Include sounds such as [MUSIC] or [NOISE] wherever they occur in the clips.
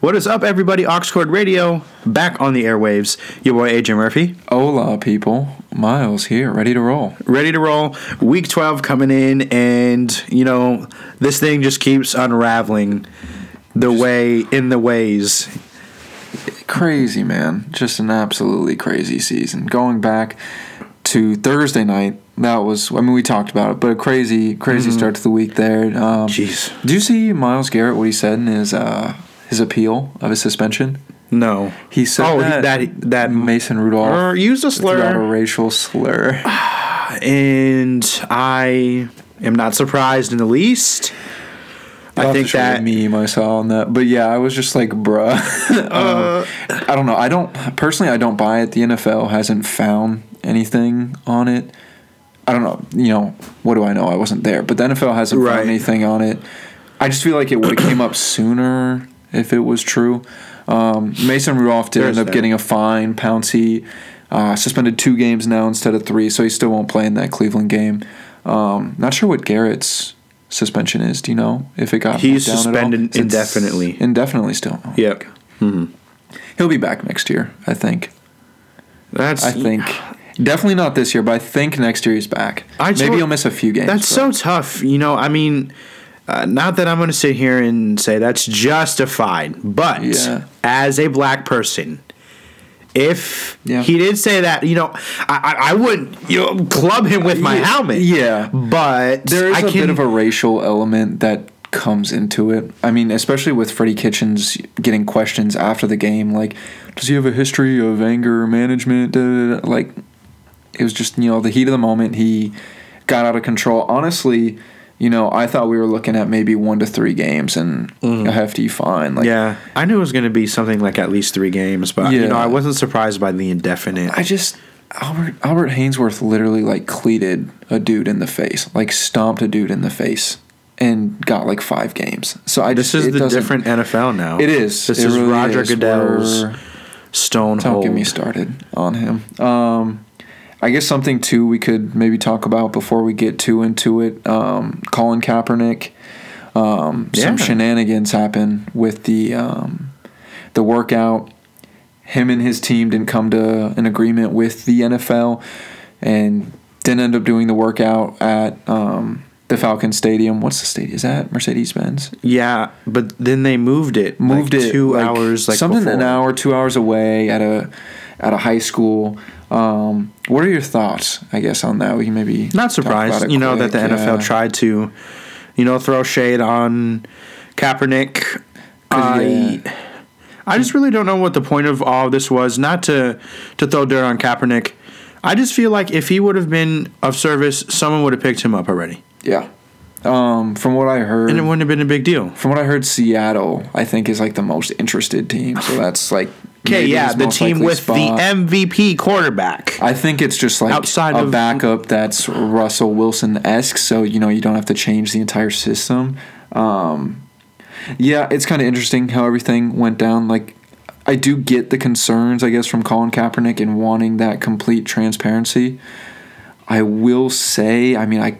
What is up, everybody? Oxcord Radio back on the airwaves. Your boy AJ Murphy, Hola, people. Miles here, ready to roll. ready to roll. Week 12 coming in, and you know, this thing just keeps unraveling the way in the ways. Crazy, man. Just an absolutely crazy season. Going back to Thursday night, that was, I mean, we talked about it, but a crazy, crazy start to the week there. Um, Jeez. Do you see Myles Garrett, what he said in his, uh, his appeal of his suspension? No. He said Oh, that, that- that- Mason Rudolph used a slur, a racial slur. [SIGHS] and I am not surprised in the least. I think that me myself on that, but yeah, I was just like, bruh. [LAUGHS] um, I don't know. I don't personally. I don't buy it. The NFL hasn't found anything on it. I don't know. You know, what do I know? I wasn't there, but the NFL hasn't Right. found anything on it. I just feel like it would have came up sooner if it was true. Um, Mason Rudolph did There's end up that. getting a fine. Pouncey uh, suspended two games now instead of three, so he still won't play in that Cleveland game. Um, not sure what Garrett's suspension is. Do you know if it got He's knocked down at all? suspended indefinitely. Indefinitely still. Oh, Yep. He'll be back next year. I think. That's I think. Definitely not this year, but I think next year he's back. I Maybe he'll miss a few games. That's so tough. You know, I mean, uh, not that I'm going to sit here and say that's justified, but Yeah. as a black person, if Yeah. he did say that, you know, I, I, I wouldn't you know, club him with my Yeah, helmet. yeah. but There is I a can, bit of a racial element that comes into it. I mean, especially with Freddie Kitchens getting questions after the game, like, does he have a history of anger management? Da, da, da. Like, it was just you know the heat of the moment. He got out of control. Honestly, you know, I thought we were looking at maybe one to three games and a hefty fine. Like, yeah, I knew it was going to be something like at least three games, but you know, I wasn't surprised by the indefinite. I just Albert Albert Haynesworth literally like cleated a dude in the face, like stomped a dude in the face, and got like five games. So I this just is the different NFL now. It is. This It is really Roger is. Goodell's stone Don't get me started on him. Um, I guess something too we could maybe talk about before we get too into it. Um, Colin Kaepernick. Um, Some shenanigans happened with the um, the workout. Him and his team didn't come to an agreement with the NFL, and didn't end up doing the workout at um, the Falcon Stadium. What's the stadium? Is that Mercedes Benz? Yeah, but then they moved it. moved like, it two like, hours, like something before. an hour, two hours away at a at a high school. Um, what are your thoughts? I guess on that we can maybe Not surprised, you know, that the NFL yeah. tried to, you know, throw shade on Kaepernick. I, yeah. I just really don't know what the point of all this was. Not to to throw dirt on Kaepernick. I just feel like if he would have been of service, someone would have picked him up already, Yeah. Um, from what I heard, and it wouldn't have been a big deal. from what I heard, Seattle I think is like the most interested team. So that's like Okay, yeah, the team with spot. the MVP quarterback. I think it's just like Outside a of- backup that's Russell Wilson esque, so you know you don't have to change the entire system. Um, yeah, it's kind of interesting how everything went down. Like, I do get the concerns, I guess, from Colin Kaepernick and wanting that complete transparency. I will say, I mean, I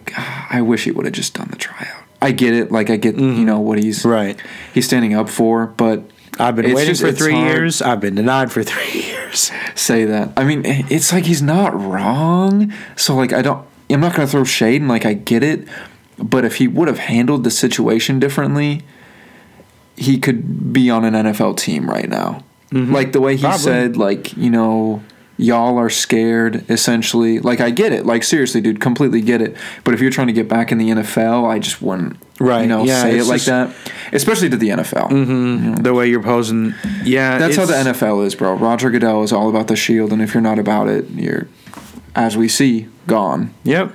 I wish he would have just done the tryout. I get it, like I get you know what he's Right. he's standing up for, but I've been It's waiting just- for three hard. years. I've been denied for [LAUGHS] three years. say that. I mean, it's like he's not wrong. So like I don't I'm not going to throw shade and like I get it, but if he would have handled the situation differently, he could be on an NFL team right now. Mm-hmm. Like the way he Probably. said like, you know, y'all are scared essentially. Like I get it. Like seriously, dude, completely get it. But if you're trying to get back in the NFL, I just wouldn't Right, you know, yeah, say it like just- that. Especially to the NFL. Mm-hmm. The way you're posing, yeah, That's how the NFL is, bro. Roger Goodell is all about the shield, and if you're not about it, you're, as we see, gone, Yep.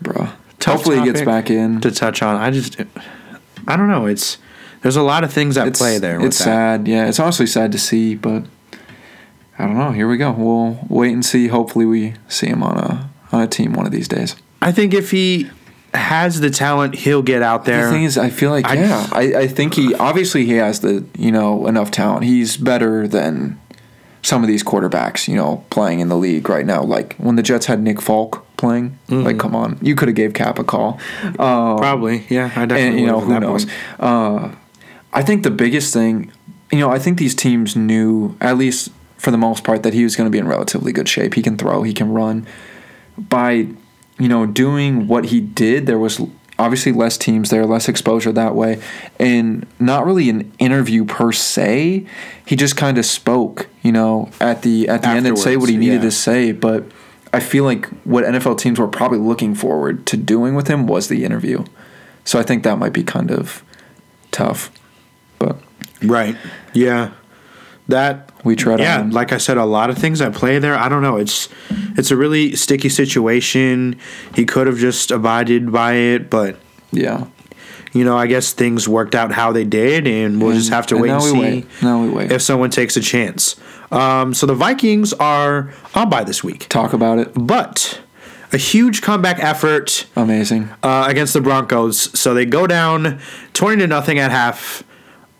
bro. Tough Hopefully he gets back in. to touch on. I just, I don't know. It's there's a lot of things at It's play there. With It's that. sad. Yeah, it's honestly sad to see, but I don't know. Here we go. We'll wait and see. Hopefully we see him on a on a team one of these days. I think if he has the talent, he'll get out there. The thing is, I feel like I- yeah, I, I think he obviously he has the you know enough talent. He's better than some of these quarterbacks you know playing in the league right now. Like when the Jets had Nick Falk playing, Mm-hmm. like come on, you could have gave Cap a call. Um, Probably, yeah. I definitely and you know who knows. Uh, I think the biggest thing, you know, I think these teams knew at least for the most part that he was going to be in relatively good shape. He can throw, he can run. By you know doing what he did, there was obviously less teams there, less exposure that way, and not really an interview per se. He just kind of spoke, you know, at the at the end and say what he needed yeah. to say. But I feel like what NFL teams were probably looking forward to doing with him was the interview. So I think that might be kind of tough. But Right. Yeah. That We tread yeah, on. like I said, a lot of things at play there. I don't know. It's it's a really sticky situation. He could have just abided by it, but yeah, you know, I guess things worked out how they did, and we'll just have to and wait and see wait. Now we wait. if someone takes a chance. Um, so the Vikings are on by this week, talk about it. but a huge comeback effort Amazing. uh, against the Broncos. So they go down twenty to nothing at half.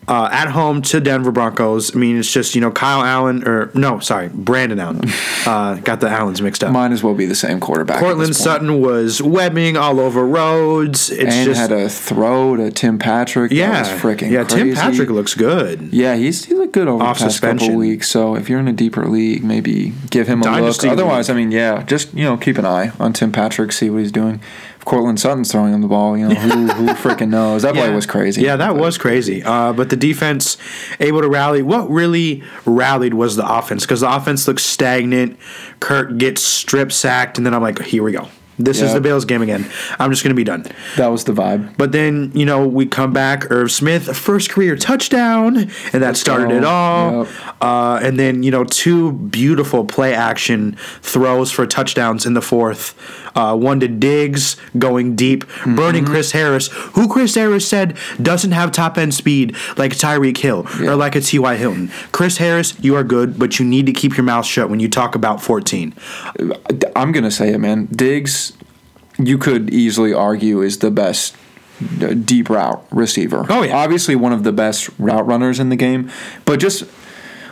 Uh, at home to Denver Broncos. I mean, it's just you know Kyle Allen or no, sorry, Brandon Allen. [LAUGHS] Uh, got the Allens mixed up. Might as well be the same quarterback. Courtland. Sutton was webbing all over Rhodes. It's and just had a throw to Tim Patrick. yeah, freaking yeah. crazy. Tim Patrick looks good. Yeah, he's he looked good over Off the past suspension. couple weeks. So if you're in a deeper league, maybe give him a Dynasty look. Otherwise, league. I mean, yeah, just you know keep an eye on Tim Patrick, see what he's doing. Courtland Sutton's throwing him the ball, you know who [LAUGHS] who freaking knows? That play was crazy. Yeah, that was crazy. Uh, but the defense able to rally. What really rallied was the offense because the offense looks stagnant. Kirk gets strip sacked, and then I'm like, here we go. This is the Bills game again. I'm just gonna be done. that was the vibe. But then, you know, we come back. Irv Smith, first career touchdown, and that started it all. Yep. Uh, and then, you know, two beautiful play action throws for touchdowns in the fourth. Uh, one to Diggs going deep, Mm-hmm. burning Chris Harris, who Chris Harris said doesn't have top end speed like Tyreek Hill or like a T.Y. Hilton. Chris Harris, you are good, but you need to keep your mouth shut when you talk about 14. I'm gonna say it, man. Diggs, you could easily argue is the best uh, deep route receiver. Oh, yeah. obviously one of the best route runners in the game. But just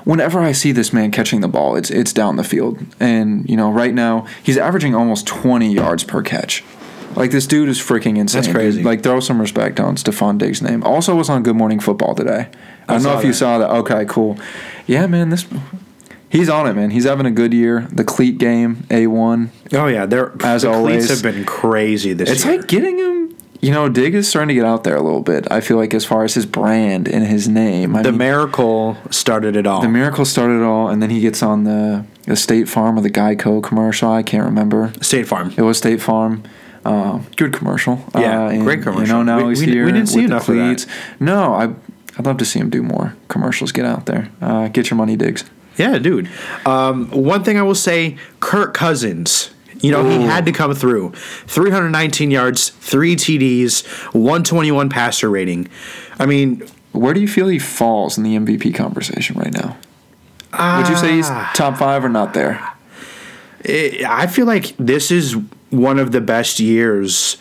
whenever I see this man catching the ball, it's it's down the field, and you know right now he's averaging almost 20 yards per catch. Like this dude is freaking insane. That's crazy. Like throw some respect on Stefon Diggs' name. Also was on Good Morning Football today. I don't know if you saw that. Okay, cool. Yeah, man, this he's on it, man. He's having a good year. The cleat game, a one. Oh, yeah. They're, As the always. cleats have been crazy this It's year. like getting him. You know, Dig is starting to get out there a little bit. I feel like as far as his brand and his name, I the mean, miracle started it all. the miracle started it all, and then he gets on the, the State Farm or the Geico commercial. I can't remember. State Farm. It was State Farm. Uh, good commercial. Yeah, uh, and, great commercial. You know, now We- he's we- here. we didn't see enough of that. cleats. No, I. I'd love to see him do more commercials. Get out there. Uh, get your money, Diggs. Yeah, dude. Um, one thing I will say, Kirk Cousins. You know, he had to come through. 319 yards, three TDs, 121 passer rating. I mean, Where do you feel he falls in the MVP conversation right now? Would you say he's Ah. top five or not there? it, I feel like this is one of the best years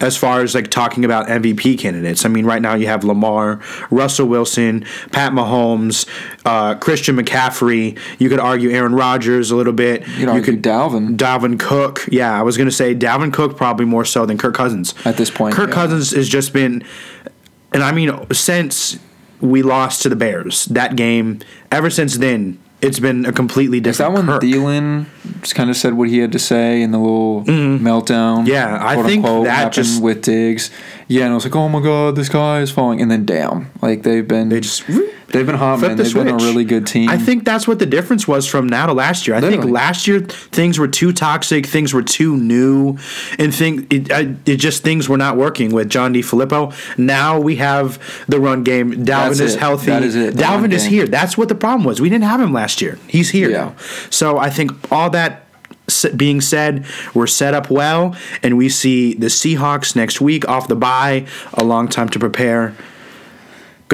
as far as like talking about MVP candidates. I mean, right now you have Lamar, Russell Wilson, Pat Mahomes, uh, Christian McCaffrey. You could argue Aaron Rodgers a little bit. You know, could Dalvin. Dalvin Cook. Yeah, I was going to say Dalvin Cook probably more so than Kirk Cousins. At this point, Kirk yeah. Cousins has just been, and I mean, since we lost to the Bears, that game, ever since then, it's been a completely different. Is that when Kirk. Thielen just kind of said what he had to say in the little meltdown? Mm-hmm. Yeah, I think unquote, that just- with Diggs. Yeah, and I was like, oh my god, this guy is falling, and then damn, like they've been They just they've been hot, flip man. the They've been a really good team. I think that's what the difference was from now to last year. I think last year things were too toxic, things were too new, and think it, I, it just things were not working with John DeFilippo. Now we have the run game. Dalvin That's is it. healthy. That is it. Dalvin is game. here. That's what the problem was. We didn't have him last year. He's here Yeah. now. So I think all that being said, we're set up well, and we see the Seahawks next week off the bye. A long time to prepare.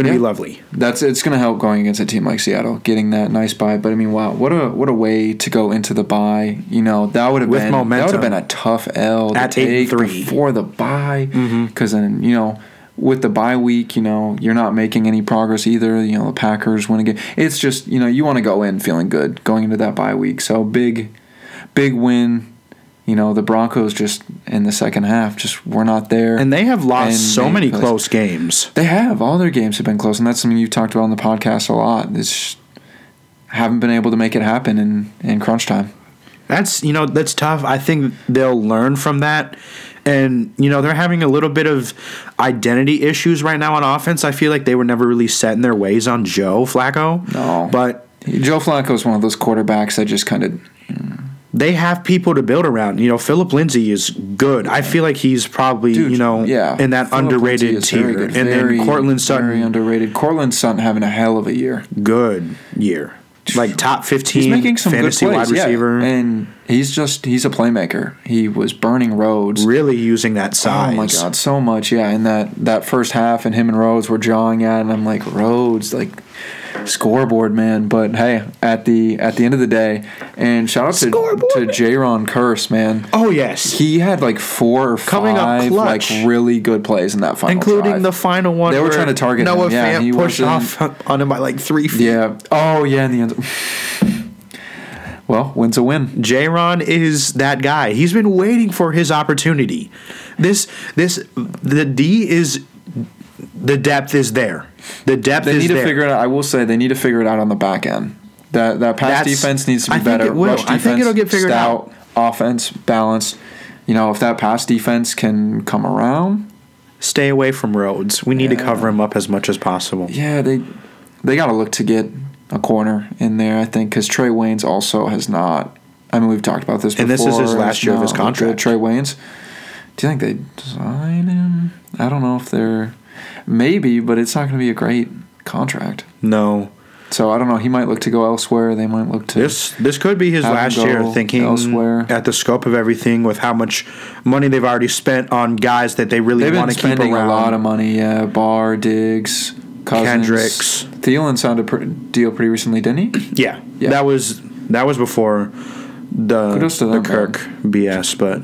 Going to Yeah. be lovely. that's it's going to help going against a team like Seattle, getting that nice bye. But I mean, wow, what a what a way to go into the bye. You know, that would have With been that would have been a tough L At to eight take. Mm-hmm. before the bye, because then you know. With the bye week, you know, you're not making any progress either. You know, the Packers win again. It's just, you know, you want to go in feeling good going into that bye week. So big, big win. You know, the Broncos just in the second half just were not there. And they have lost so many played- close games. They have. All their games have been close, and that's something you've talked about on the podcast a lot. It's haven't been able to make it happen in, in crunch time. That's you know that's tough. I think they'll learn from that, and you know they're having a little bit of identity issues right now on offense. I feel like they were never really set in their ways on Joe Flacco. No. but Joe Flacco is one of those quarterbacks that just kind of they have people to build around. You know, Phillip Lindsay is good. I feel like he's probably Dude, you know yeah, in that Phillip underrated very tier, good. and Very- then Courtland Sutton, very underrated. Courtland Sutton having a hell of a year. good year, like top fifteen He's making some fantasy wide receiver. yeah. and he's just he's a playmaker. He was burning Rhodes. really using that size. Oh my god, so much, yeah. And that that first half, and him and Rhodes were jawing at, and I'm like, Rhodes, like scoreboard man. But hey, at the at the end of the day, and shout out to Scoreboard to. Jayron Kearse, man. Oh yes, He had like four or Coming up five like really good plays in that final, including drive. the final one. They were trying to target Noah him. Yeah, Fant he pushed off on him by like three feet. yeah. Oh yeah, in the end. Well, win's a win. J-Ron is that guy. He's been waiting for his opportunity. This this the D is the depth is there. The depth They is need to there. figure it out. I will say they need to figure it out on the back end. That that pass That's- defense needs to be I think better. it will. Rush I think it'll get figured stout, Offense balanced. You know, if that pass defense can come around, Stay away from Rhodes. We need to cover him up as much as possible. yeah, they they got to look to get a corner in there. I think because Trae Waynes also has not. I mean, we've talked about this. before. And this is his last year of his contract. Trae Waynes. Do you think they sign him? I don't know if they're maybe, but it's not going to be a great contract. No. So I don't know. He might look to go elsewhere. They might look to. This this could be his last year thinking elsewhere. at the scope of everything with how much money they've already spent on guys that they really want to keep around. a lot of money. Yeah, Barr, Diggs, Cousins, Kendricks. Thielen signed a pr- deal pretty recently, didn't he? Yeah. Yeah. That was that was before the to the them, Kirk BS, but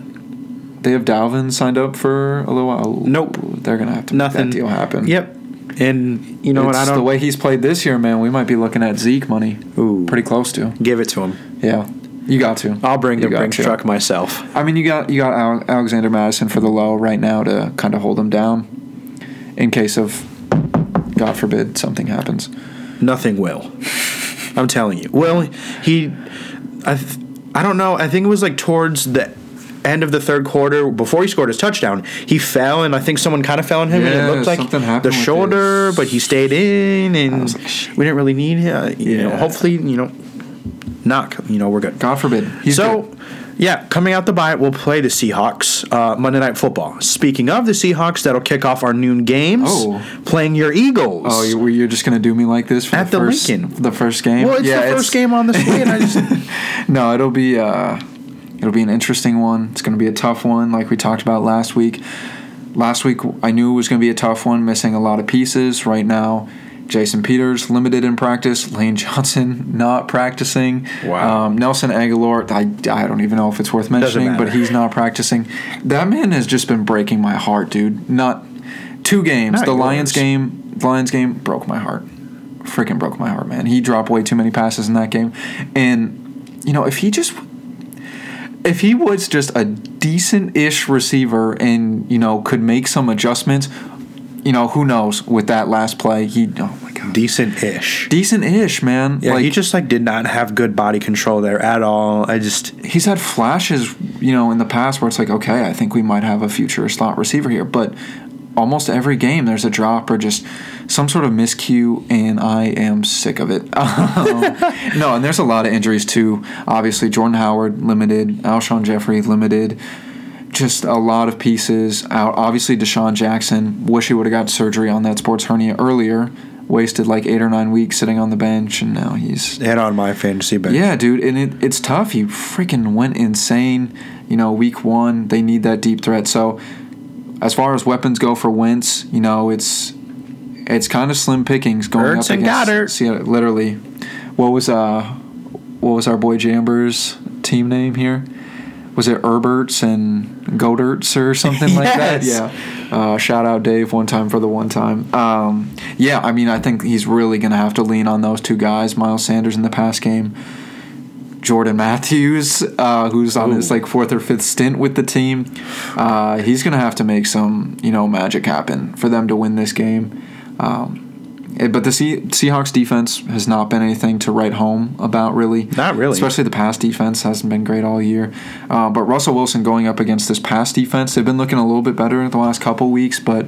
They have Dalvin signed up for a little while. Nope. They're gonna have to nothing make that deal happen. Yep. And you know what? I the don't The way he's played this year, man. We might be looking at Zeke money. Ooh. Pretty close to. give it to him. Yeah, you got to. I'll bring You the Brinks truck myself. I mean, you got you got Alexander Mattison for the low right now to kind of hold him down, in case of, God forbid, something happens. Nothing will. I'm telling you. Well, he, I, th- I don't know. I think it was like towards the end of the third quarter before he scored his touchdown. He fell, and I think someone kind of fell on him, and it looked like the shoulder, his- but he stayed in, and like, we didn't really need him. You know, Yeah. hopefully, you know, knock. You know, we're good. God forbid. He's so, good. Yeah, coming out the bye, we'll play the Seahawks uh, Monday Night Football. Speaking of the Seahawks, that'll kick off our noon games. Oh. playing your Eagles. Oh, you, you're just gonna do me like this for At the the first, Lincoln. the first game? well, it's the first game on the slate. I just [LAUGHS] No, it'll be uh, it'll be an interesting one. It's gonna be a tough one, like we talked about last week. Last week, I knew it was gonna be a tough one, missing a lot of pieces. Right now, Jason Peters limited in practice. Lane Johnson [LAUGHS] not practicing. Wow. Um, Nelson Agholor, I, I don't even know if it's worth mentioning, but he's not practicing. That man has just been breaking my heart, dude. Not two games. Not the Lions game, the Lions game broke my heart. Freaking broke my heart, man. He dropped way too many passes in that game, and you know if he just if he was just a decent-ish receiver and you know could make some adjustments, you know who knows with that last play he oh my god decent-ish. decent-ish man Yeah, like he just like did not have good body control there at all. I just he's had flashes, you know, in the past where it's like, okay, I think we might have a future slot receiver here, but almost every game there's a drop or just some sort of miscue, and I am sick of it. [LAUGHS] Um, no, and there's a lot of injuries too. Obviously, Jordan Howard limited, Alshon Jeffery limited. Just a lot of pieces out. Obviously, DeSean Jackson. Wish he would have got surgery on that sports hernia earlier. Wasted like eight or nine weeks sitting on the bench, and now he's hit on my fantasy bench. yeah, dude, and it, it's tough. He freaking went insane. You know, week one, they need that deep threat. So, as far as weapons go for Wentz, you know, it's it's kind of slim pickings going Ertz up and against. Goedert. See, literally, what was uh, what was our boy Jamber's team name here? Was it Herberts and Goderts or something like that? [LAUGHS] Yeah. Uh, shout out Dave one time for the one time. Um, yeah, I mean, I think he's really going to have to lean on those two guys, Miles Sanders in the pass game. Jordan Matthews, uh, who's on his like fourth or fifth stint with the team. Uh, he's gonna have to make some you know magic happen for them to win this game. Um, but the Se- Seahawks defense has not been anything to write home about, really. Not really. Especially the pass defense hasn't been great all year. Uh, but Russell Wilson going up against this pass defense, they've been looking a little bit better in the last couple weeks, but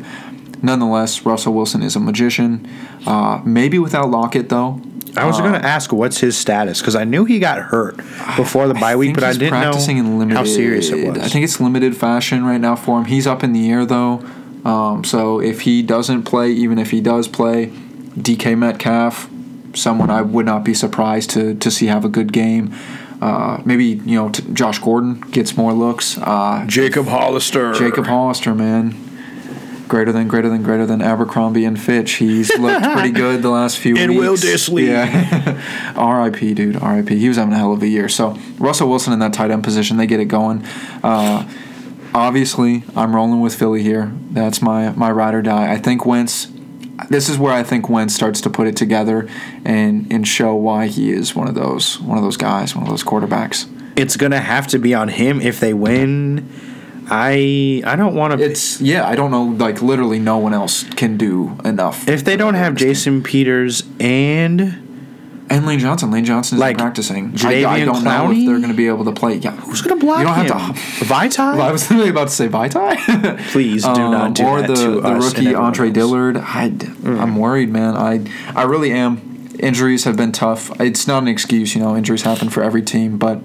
nonetheless, Russell Wilson is a magician. Uh, maybe without Lockett, though. I was going to ask what's his status because I knew he got hurt before the bye week, but I didn't know limited, how serious it was. I think it's limited fashion right now for him. He's up in the air though, um, so if he doesn't play, even if he does play, DK Metcalf, someone I would not be surprised to to see have a good game. Uh, maybe you know t- Josh Gordon gets more looks. Uh, Jacob Hollister. Jacob Hollister, man. Greater than, greater than, greater than Abercrombie and Fitch. He's looked pretty [LAUGHS] good the last few And weeks. Will Dissly. Yeah. [LAUGHS] R.I.P. dude. R.I.P. He was having a hell of a year. So Russell Wilson in that tight end position, they get it going. Uh, obviously, I'm rolling with Philly here. That's my my ride or die. I think Wentz. This is where I think Wentz starts to put it together and and show why he is one of those one of those guys, one of those quarterbacks. It's going to have to be on him if they win. I I don't want to. It's yeah, I don't know. Like literally, no one else can do enough. If they don't have Jason Peters and and Lane Johnson, Lane Johnson is Like, practicing. I, I don't know if they're going to be able to play. Yeah, who's going to block You don't him? have to. [LAUGHS] Vaitai? Well, I was literally about to say Vaitai. [LAUGHS] Please do not um, do or that the, to the us rookie Andre. Dillard. I, mm. I'm worried, man. I I really am. Injuries have been tough. It's not an excuse, you know. Injuries happen for every team, but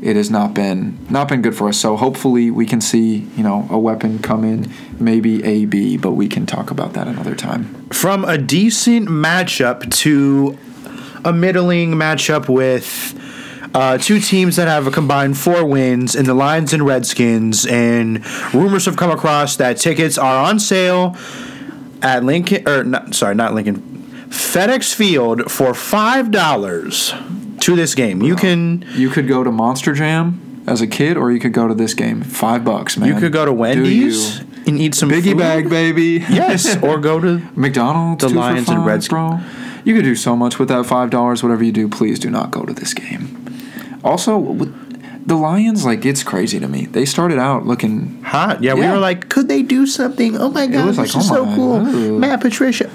it has not been not been good for us. So hopefully we can see you know a weapon come in, maybe A B, but we can talk about that another time. From a decent matchup to a middling matchup with uh, two teams that have a combined four wins in the Lions and Redskins, and rumors have come across that tickets are on sale at Lincoln, or not, sorry, not Lincoln, FedEx Field for five dollars to this game. You can You could go to Monster Jam as a kid, or you could go to this game. Five bucks, man. you could go to Wendy's and eat some Biggie food. bag, baby. Yes, or go to [LAUGHS] McDonald's. The Lions and Redskins. You could do so much with that five dollars. Whatever you do, please do not go to this game. Also, the Lions, like it's crazy to me. They started out looking hot. Yeah, we were like, could they do something? Oh my god, was this like, is oh so cool. ooh. Matt Patricia.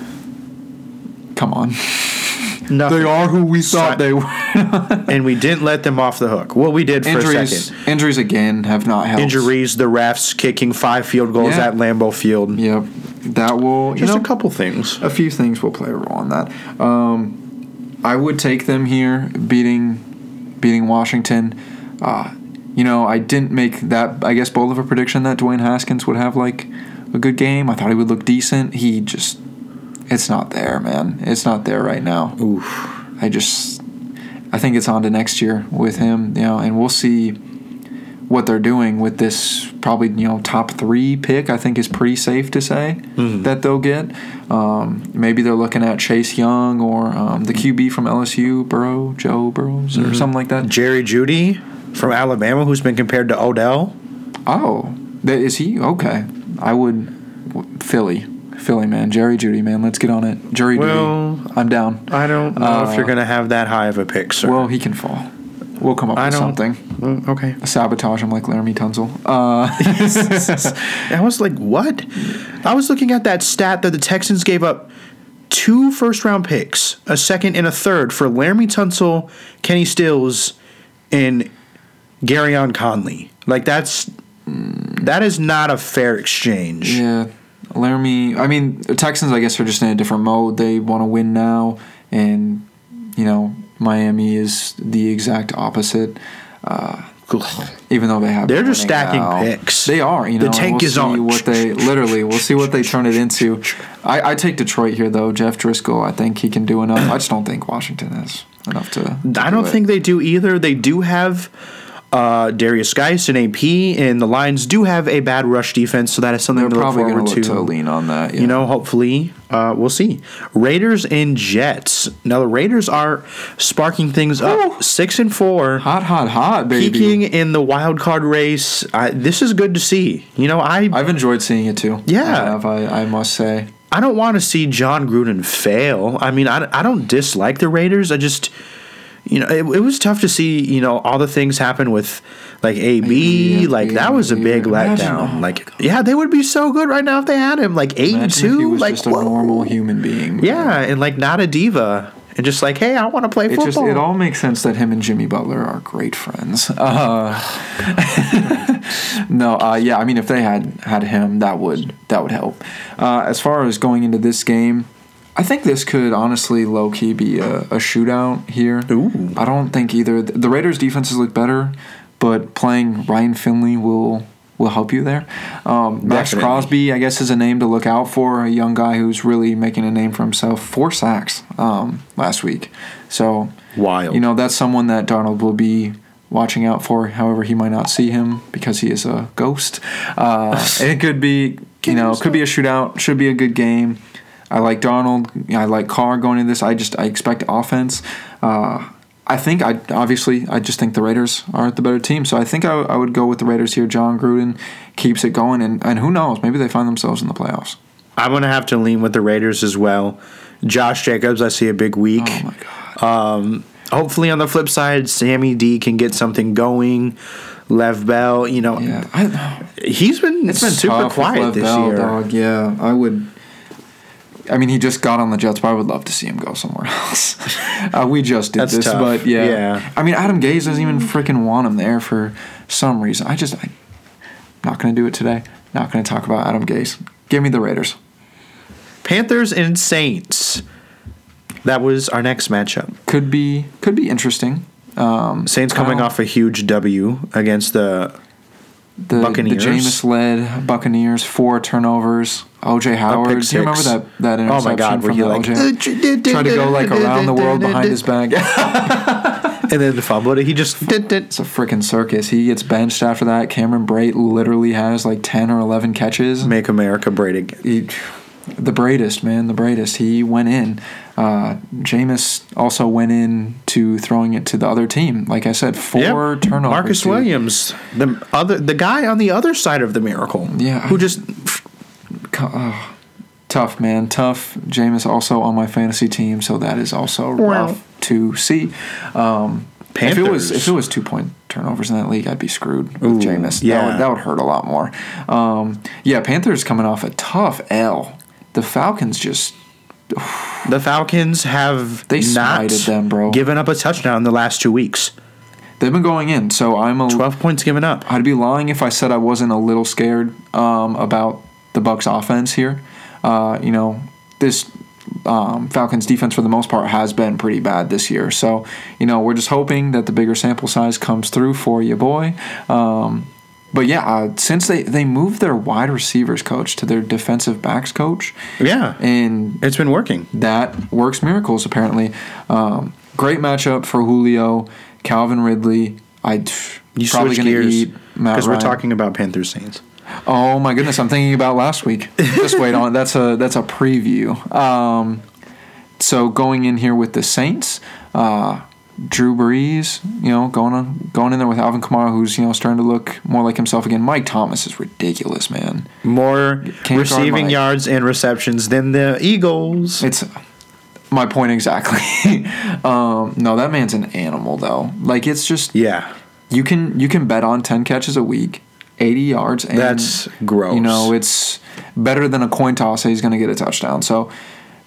come on. Nothing. They are who we thought they were. [LAUGHS] and we didn't let them off the hook. Well, we did for a injuries, second. injuries again have not helped. Injuries, the refs kicking five field goals Yeah. at Lambeau Field. Yep, that will you Just know a couple things. a few things will play a role in that. Um, I would take them here beating beating Washington. Uh, you know, I didn't make that I guess bold of a prediction that Dwayne Haskins would have like a good game. I thought he would look decent. He just it's not there, man. It's not there right now. Oof. I just I think it's on to next year with him, you know, and we'll see what they're doing with this probably you know top three pick. I think is pretty safe to say that they'll get. Um, maybe they're looking at Chase Young or um, the QB from LSU, Burrow, Joe Burrows, or something like that. Jerry Jeudy from Alabama, who's been compared to Odell. Oh, that, is he okay? I would Philly, Philly man, Jerry Jeudy man. Let's get on it, Jerry Well, Judy. I'm down. I don't know Uh, if you're going to have that high of a pick, sir. Well, he can fall. We'll come up I with something. Okay. Sabotage him like Laremy Tunsil. Uh, [LAUGHS] I was like, what? I was looking at that stat that the Texans gave up two first round picks, a second and a third for Laremy Tunsil, Kenny Stills, and Gareon Conley. Like that's that is not a fair exchange. yeah, Laremy. I mean, the Texans. I guess are just in a different mode. They want to win now, and you know, Miami is the exact opposite. Uh, even though they have, They're just stacking now. picks. They are. You know, The tank we'll is on. What they literally, we'll see what they turn it into. I, I take Detroit here though. Jeff Driskel. I think he can do enough. I just don't think Washington is enough to. to I do don't it. think they do either. They do have uh, Derrius Guice and AP, and the Lions do have a bad rush defense, so that is something they're to look probably forward going to to. look to lean on that. Yeah. You know, hopefully, uh, we'll see. Raiders and Jets. Now the Raiders are sparking things up, six and four, hot, hot, hot, baby. peaking in the wild card race. I, this is good to see. You know, I I've enjoyed seeing it too. Yeah. I have. I, I must say. I don't want to see Jon Gruden fail. I mean, I, I don't dislike the Raiders. I just, you know, it, it was tough to see, you know, all the things happen with like AB. Like that was a big Imagine- letdown. Like, yeah, they would be so good right now if they had him. Like eight and Imagine if he two, like just a whoa. normal human being. Yeah, and like not a diva, and just like, hey, I want to play It football. just it all makes sense that him and Jimmy Butler are great friends. Uh, [LAUGHS] no, uh, yeah, I mean if they had had him, that would that would help. Uh, as far as going into this game, I think this could honestly low key be a, a shootout here. Ooh. I don't think either. The Raiders' defenses look better, but playing Ryan Finley will will help you there. Um, Max Definitely. Crosby, I guess, is a name to look out for. A young guy who's really making a name for himself. Four sacks um, last week, so Wild. you know that's someone that Darnold will be watching out for. However, he might not see him because he is a ghost. Uh, [LAUGHS] it could be, you know, could be a shootout. Should be a good game. I like Darnold. I like Carr going into this. I just I expect offense. Uh, I think I obviously I just think the Raiders are the better team. So I think I, I would go with the Raiders here. Jon Gruden keeps it going, and, and who knows? Maybe they find themselves in the playoffs. I'm gonna have to lean with the Raiders as well. Josh Jacobs, I see a big week. Oh my god. Hopefully, on the flip side, Sammy D can get something going. Lev Bell, you know, Yeah, I, he's been, It's been super quiet this Bell, year. Dog. Yeah, I would. I mean, he just got on the Jets, but I would love to see him go somewhere [LAUGHS] else. uh, we just did That's this, tough. but yeah. Yeah. I mean, Adam Gase doesn't even freaking want him there for some reason. I just, I'm not gonna do it today. Not gonna talk about Adam Gase. Give me the Raiders. Panthers and Saints. That was our next matchup. Could be, could be interesting. Um, Saints coming off a huge W against the the Buccaneers. the Jameis led Buccaneers, four turnovers. OJ Howard. Do you remember that that Oh my God, from the like OJ? Tried to go like around the world behind his back. [LAUGHS] and then fumbled it. He just It's a freaking circus. He gets benched after that. Cameron Brate literally has like 10 or 11 catches. make America great again. He, the Braidest, man, the Braidest. He went in. Uh, Jameis also went in to throwing it to the other team. Like I said, four Yep. turnovers. Marcus dude. Williams, the other, the guy on the other side of the miracle. Yeah. who just oh, tough, man. Tough. Jameis also on my fantasy team, so that is also rough to see. Um, if it was Panthers. if it was two point turnovers in that league, I'd be screwed with Ooh, Jameis. That yeah. would, that would hurt a lot more. Um, yeah, Panthers coming off a tough L. The Falcons just the Falcons have They not them, bro. given up a touchdown in the last two weeks. they've been going in. So I'm a Twelve points given up. I'd be lying if I said I wasn't a little scared um, about the Bucks offense here. Uh, you know, this um, Falcons defense for the most part has been pretty bad this year. So, you know, we're just hoping that the bigger sample size comes through for you, boy. Um, but yeah, uh, since they they moved their wide receivers coach to their defensive backs coach, Yeah, and it's been working. that works miracles apparently. Um, great matchup for Julio, Calvin Ridley. I You probably switch gonna gears eat because we're talking about Panthers Saints. Oh my goodness, I'm thinking about last week. Just wait on. That's a that's a preview. Um, so going in here with the Saints, uh, Drew Brees, you know, going on going in there with Alvin Kamara, who's you know starting to look more like himself again. Mike Thomas is ridiculous, man. More Can't receiving yards and receptions than the Eagles. It's my point exactly. [LAUGHS] um, no, that man's an animal though. Like it's just yeah, you can you can bet on ten catches a week, eighty yards. And, That's gross. You know, it's better than a coin toss. that He's going to get a touchdown. So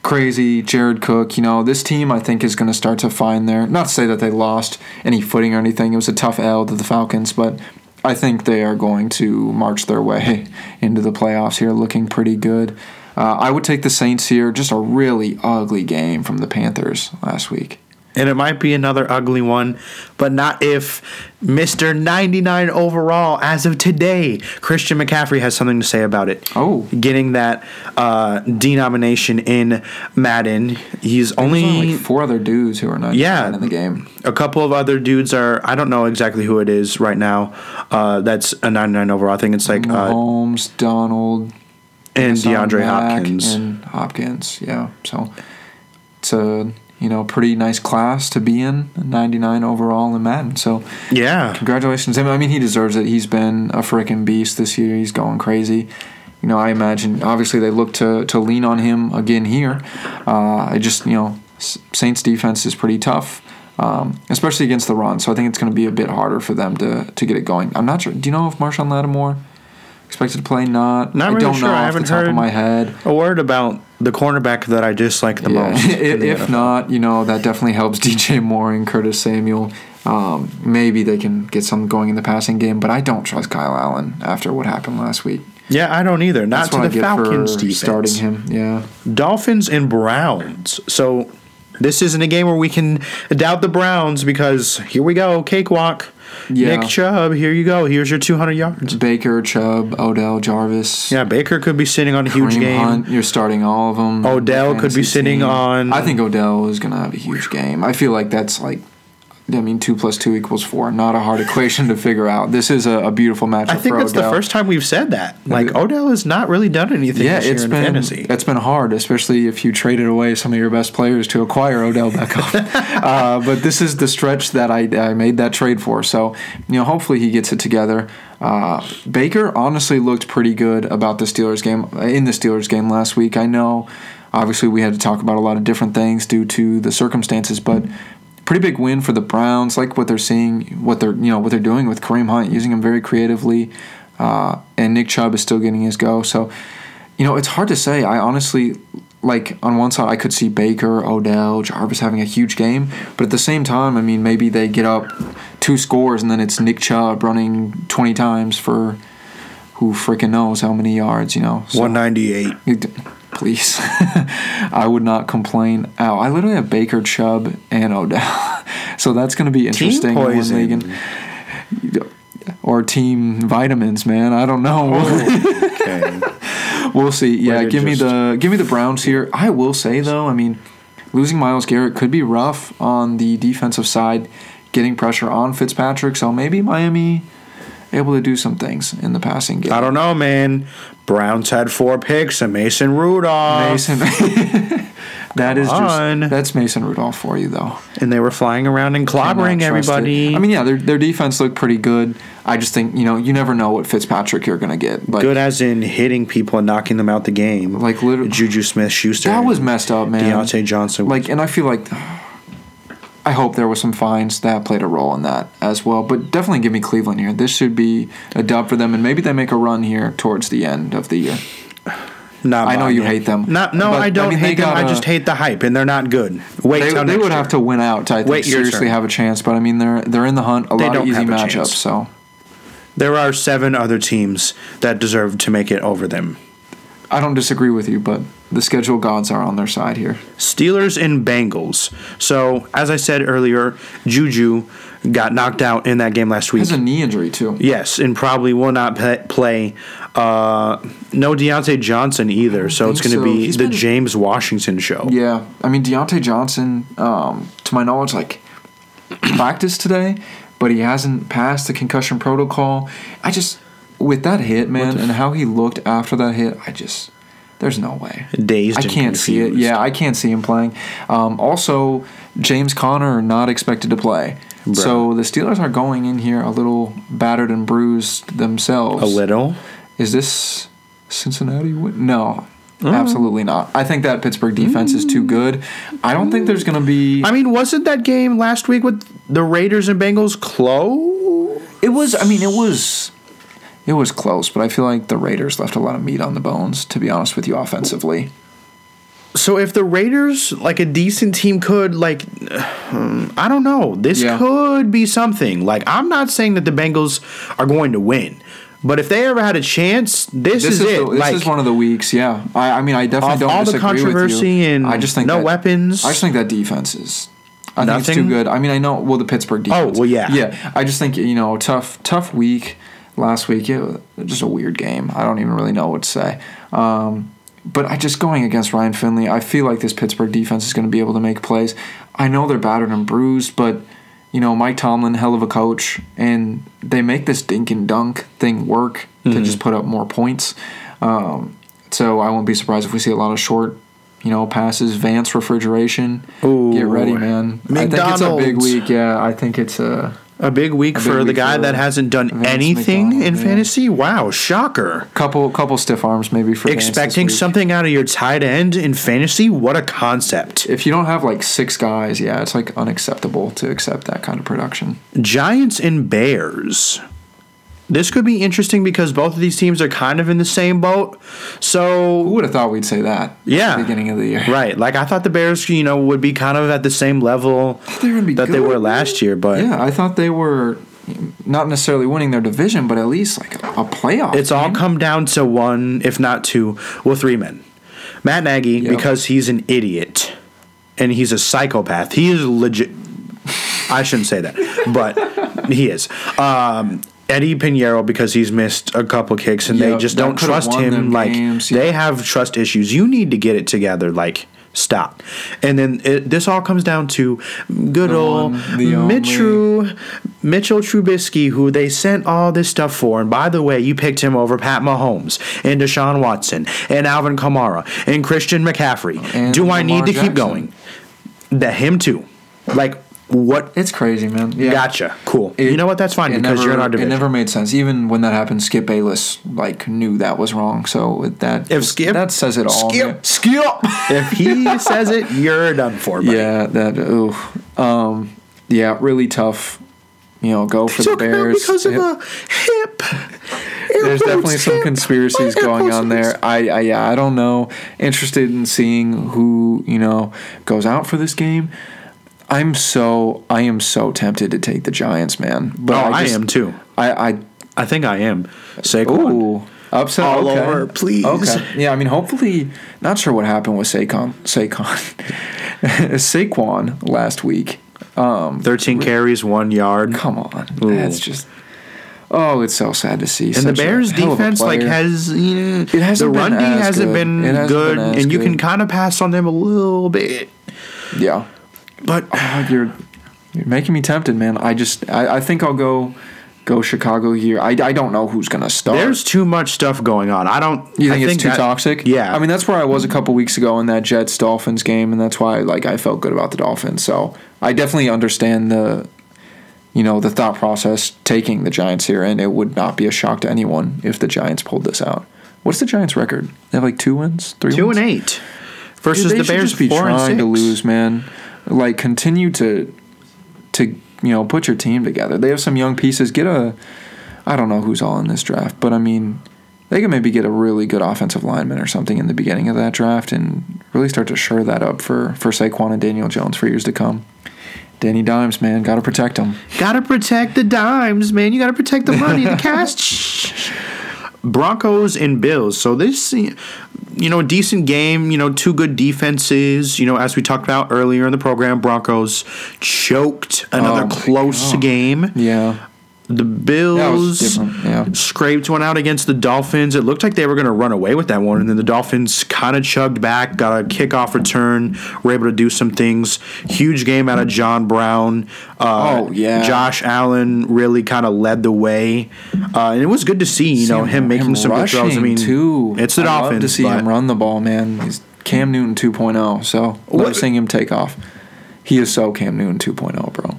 crazy, Jared Cook. You know, this team I think is going to start to find their. Not to say that they lost any footing or anything. It was a tough L to the Falcons, but. I think they are going to march their way [LAUGHS] into the playoffs here, looking pretty good. Uh, I would take the Saints here. Just a really ugly game from the Panthers last week. And it might be another ugly one, but not if ninety nine overall as of today, Christian McCaffrey has something to say about it. Oh. getting that uh, denomination in Madden. He's There's only like four other dudes who are not Yeah. in the game. A couple of other dudes are. I don't know exactly who it is right now. Uh, that's a 99 overall. I think it's like uh, Mahomes, Donald, and DeAndre Mack, Hopkins. and Hopkins. Yeah, so it's a you know pretty nice class to be in. 99 overall in Madden. So yeah, congratulations him. I mean, he deserves it. He's been a freaking beast this year. He's going crazy. You know, I imagine obviously they look to to lean on him again here. Uh, I just you know Saints defense is pretty tough. um, especially against the run. So I think it's going to be a bit harder for them to to get it going. I'm not sure. Do you know if Marshon Lattimore expected to play? Not. Not I really don't sure. know I haven't the top heard of my head. A word about the cornerback that I dislike the Yeah. most. [LAUGHS] if, the if not, you know that definitely helps [LAUGHS] DJ Moore and Curtis Samuel. Um, maybe they can get something going in the passing game, but I don't trust Kyle Allen after what happened last week. yeah, I don't either. Not That's to the Falcons defense. starting him. Yeah. Dolphins and Browns. So this isn't a game where we can doubt the Browns because here we go, cakewalk. Yeah. Nick Chubb, here you go. Here's your 200 yards. Baker, Chubb, Odell, Jarvis. Yeah, Baker could be sitting on a huge Kareem game. Hunt, you're starting all of them. Odell could be sitting team. on- I think Odell is gonna have a huge game. I feel like that's like, I mean, two plus two equals four. Not a hard [LAUGHS] equation to figure out. This is a, a beautiful matchup. I think for that's the first time we've said that. Like. Odell has not really done anything Yeah, it's in been fantasy. it's been hard, especially if you traded away some of your best players to acquire Odell Beckham. [LAUGHS] uh, but this is the stretch that I, I made that trade for. So you know, hopefully he gets it together. Uh, Baker honestly looked pretty good about the Steelers game in the Steelers game last week. I know, obviously, we had to talk about a lot of different things due to the circumstances, but pretty big win for the Browns. Like what they're seeing, what they're you know what they're doing with Kareem Hunt, using him very creatively, uh, and Nick Chubb is still getting his go. So, you know, it's hard to say. I honestly like on one side I could see Baker, Odell, Jarvis having a huge game, but at the same time, I mean, maybe they get up two scores and then it's Nick Chubb running twenty times for who freaking knows how many yards. You know, So- 198. Please, [LAUGHS] I would not complain. Ow, I literally have Baker, Chubb, and Odell, [LAUGHS] so that's going to be interesting. in one poison. or team vitamins, man. I don't know. Okay. [LAUGHS] we'll see. Yeah, give me the give me the Browns here. I will say though, I mean, losing Myles Garrett could be rough on the defensive side, getting pressure on Fitzpatrick. So maybe Miami able to do some things in the passing game. I don't know, man. Browns had four picks and Mason Rudolph. Mason. [LAUGHS] that is on. just that's Mason Rudolph for you though. And they were flying around and clobbering everybody. I mean, yeah, their their defense looked pretty good. I just think you know you never know what Fitzpatrick you're gonna get. Like, good as in hitting people and knocking them out the game. Like literally, Juju Smith Schuster. that was messed up, man. Diontae Johnson. Like, and I feel like I hope there was some fines that played a role in that as well. But definitely give me Cleveland here. This should be a dub for them, and maybe they make a run here towards the end of the year. Not I know you it. hate them. Not, no, But, I don't I mean, hate them. I gotta- just hate the hype, and they're not good. Wait They, they would year. have to win out to I think Wait seriously have a chance. But I mean, they're they're in the hunt. A They lot of easy matchups. So There are seven other teams that deserve to make it over them. I don't disagree with you, but the schedule gods are on their side here. Steelers and Bengals. So, as I said earlier, Juju got knocked out in that game last week. Has a knee injury too. Yes, and probably will not play. Uh, no Diontae Johnson either. So it's going to so. be He's the been- James Washington show. Yeah, I mean Diontae Johnson, um, to my knowledge, like [CLEARS THROAT] practiced today, but he hasn't passed the concussion protocol. I just with that hit, man, and how he looked after that hit, I just there's no way. Dazed I can't see it. Yeah, I can't see him playing. Um, also, James Conner not expected to play. So the Steelers are going in here a little battered and bruised themselves. A little. Is this Cincinnati? win? No, Mm. absolutely not. I think that Pittsburgh defense is too good. I don't think there's going to be. I mean, wasn't that game last week with the Raiders and Bengals close? It was. I mean, it was. It was close, but I feel like the Raiders left a lot of meat on the bones. To be honest with you, offensively. So if the Raiders, like a decent team, could like, um, [SIGHS] I don't know, this Yeah. could be something. Like I'm not saying that the Bengals are going to win, but if they ever had a chance, this, This is, is, it. the, this like is one of the weeks. Yeah, I, I mean, I definitely don't all the disagree with controversy and I just think no that- weapons. I just think that defense is. I think it's Nothing? too good. I mean, I know. Well, the Pittsburgh defense. Oh, well, yeah. yeah. I just think you know, tough, tough week last week. It was just a weird game. I don't even really know what to say. Um, but I just going against Ryan Finley. I feel like this Pittsburgh defense is going to be able to make plays. I know they're battered and bruised, but you know, Mike Tomlin, hell of a coach, and they make this dink and dunk thing work Mm-hmm. to just put up more points. Um, so I won't be surprised if we see a lot of short, you know, passes. Vance refrigeration. Ooh. Get ready, man. I think it's a big week. Yeah, I think it's a A big week A for big the guy for that hasn't done anything McDonald, in yeah. fantasy. Wow, shocker. Couple couple stiff arms maybe for Expecting week. something out of your tight end in fantasy? What a concept. If you don't have like six guys, yeah, it's like unacceptable to accept that kind of production. Giants and Bears. This could be interesting because both of these teams are kind of in the same boat. So who would have thought we'd say that? Yeah. at the beginning of the year. right, like I thought the Bears, you know, would be kind of at the same level they were gonna be that they were last year, but Yeah, I thought they were not necessarily winning their division, but at least like a, a playoff. It's all come down to one, if not two, well, three men. Matt Nagy, Yep. because he's an idiot and he's a psychopath. He is legit. I shouldn't say that, but he is. Um, Eddy Piñeiro, because he's missed a couple kicks and they just don't trust him. Like games, they yeah. have trust issues. You need to get it together. Like stop. And then it, this all comes down to good The old one, Mitchell Mitchell Trubisky, who they sent all this stuff for. And by the way, you picked him over Pat Mahomes and Deshaun Watson and Alvin Kamara and Christian McCaffrey. And Do I Lamar need to keep going? The him too. Like what? It's crazy, man. Yeah. Gotcha. Cool. It- you know what? That's fine because never, you're in our division. It never made sense. Even when that happened, Skip Bayless like knew that was wrong. So that If Skip- that says it all. Skip- man. Skip. if he [LAUGHS] says it, you're done for. Buddy. yeah, that. Ooh. Um. Yeah, really tough. You know, go for the Took him out Bears. because of Hip- a hip. There's definitely quotes, some conspiracies My going on there. I, I yeah, I don't know. Interested in seeing who you know goes out for this game. I'm so I am so tempted to take the Giants, man. But Oh, I just- am too. I I I think I am. Saquon. Ooh, upset. All okay. over, please. Okay. Yeah, I mean, hopefully, not sure what happened with Saquon. Saquon, [LAUGHS] Saquon last week. Um, 13 carries, one yard. come on, Ooh. that's just. Oh, it's so sad to see. And the Such a Bears hell of a defense like has you know, It hasn't the run D hasn't good. been hasn't good, been and you can kind of pass on them a little bit. yeah. But Oh, you're you're making me tempted, man. I just I, I think I'll go go Chicago here. I, I don't know who's gonna start. there's too much stuff going on. I don't. You I think, it's too that- toxic? Yeah. I mean, that's where I was a couple weeks ago in that Jets Dolphins game, and that's why like I felt good about the Dolphins. So I definitely understand the, you know, the thought process taking the Giants here, and it would not be a shock to anyone if the Giants pulled this out. What's the Giants' record? They have like two wins, three two wins? and eight versus Dude, the Bears just be four trying to lose, man. Like continue to to you know put your team together. They have some young pieces. Get a I don't know who's all in this draft, but I mean they can maybe get a really good offensive lineman or something in the beginning of that draft and really start to shore that up for for Saquon and Daniel Jones for years to come. Danny Dimes, man, got to protect him. Gotta protect the dimes, man. You gotta protect the money, the [LAUGHS] cash. Broncos and Bills. So this, you know, a decent game. You know, two good defenses. You know, as we talked about earlier in the program, Broncos choked another Oh close God. game. Yeah, The Bills that was different. Yeah, scraped one out against the Dolphins. It looked like they were going to run away with that one, and then the Dolphins kind of chugged back, got a kickoff return, were able to do some things. Huge game out of John Brown. Uh, Oh, yeah. Josh Allen really kind of led the way, uh, and it was good to see you know him making some good throws. I mean, too. it's the I Dolphins. Love to see him run the ball, man. He's Cam Newton 2.0. So love seeing him take off. He is so Cam Newton 2.0, bro.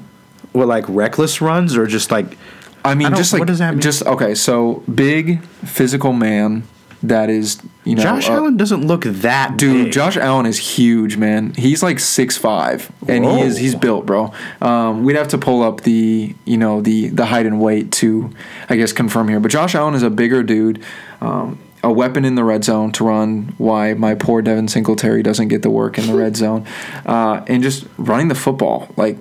What like reckless runs or just like I mean, I just like what does that mean? just okay. So big physical man that is you know Josh uh, Allen doesn't look that Dude, big. Josh Allen is huge, man. He's like six five, and he is he's built, bro. Um, we'd have to pull up the you know the the height and weight to, I guess, confirm here. But Josh Allen is a bigger dude, um, a weapon in the red zone to run. Why my poor Devin Singletary doesn't get the work in the red [LAUGHS] zone, uh, and just running the football like.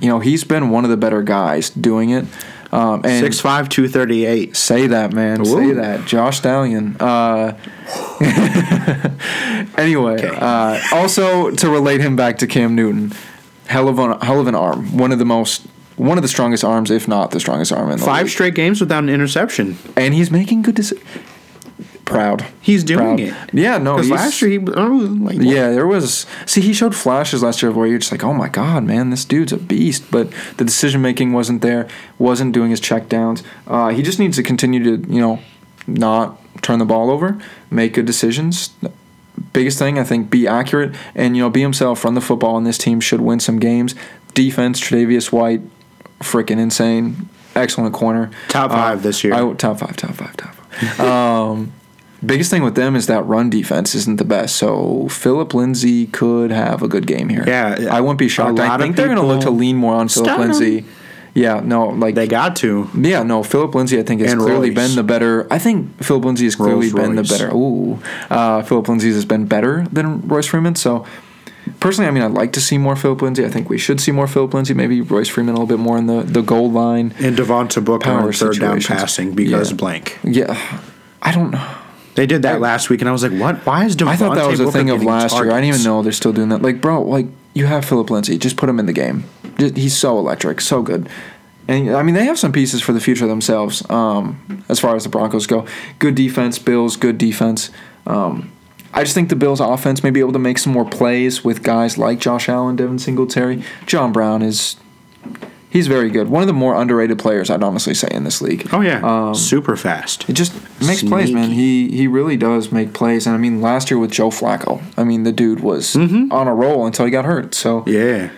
You know he's been one of the better guys doing it, um, and Six five two thirty eight. Say that, man. Say that. Josh Stallion. Uh, [LAUGHS] anyway, Okay. uh, also to relate him back to Cam Newton, hell of an hell of an arm. One of the most, one of the strongest arms, if not the strongest arm in the Five league. straight games without an interception. and he's making good decisions. Proud. He's doing Proud. it. Yeah, no. Because last year he oh, like yeah, there was. See, he showed flashes last year of where you're just like, oh my god, man, this dude's a beast. But the decision making wasn't there. Wasn't doing his checkdowns. Uh, he just needs to continue to, you know, not turn the ball over, make good decisions. Biggest thing, I think, be accurate and you know be himself, run the football, and this team should win some games. Defense, Tre'Davious White, freaking insane. Excellent corner. Top five this year. I, top five, top five, top five. [LAUGHS] um, biggest thing with them is that run defense isn't the best. So Phillip Lindsay could have a good game here. Yeah, I wouldn't be shocked. I think they're going to look to lean more on Phillip. Lindsay. Yeah, no, like they got to. yeah, no. Phillip Lindsay, I think, has And clearly Royce. been the better. I think Phillip Lindsay has clearly Rolls been the better. Ooh, uh, Phillip Lindsay has been better than Royce Freeman. So, personally, I mean, I'd like to see more Phillip Lindsay. I think we should see more Phillip Lindsay. Maybe Royce Freeman a little bit more in the, the goal line. And Devontae Booker Power on third down passing because Yeah. blank. Yeah, I don't know. They did that last week, and I was like, "What? Why is Devontae I thought that was a thing of last year. I didn't even know they're still doing that. Like, bro, like you have Phillip Lindsay, just put him in the game. Just, he's so electric, so good. And I mean, they have some pieces for the future themselves. Um, as far as the Broncos go, good defense, Bills, good defense. Um, I just think the Bills' offense may be able to make some more plays with guys like Josh Allen, Devin Singletary. John Brown is. He's very good. One of the more underrated players, I'd honestly say, in this league. Oh yeah, Um, super fast. It just makes plays, man. He he really does make plays, and I mean, last year with Joe Flacco, I mean, the dude was Mm-hmm. on a roll until he got hurt. So Yeah,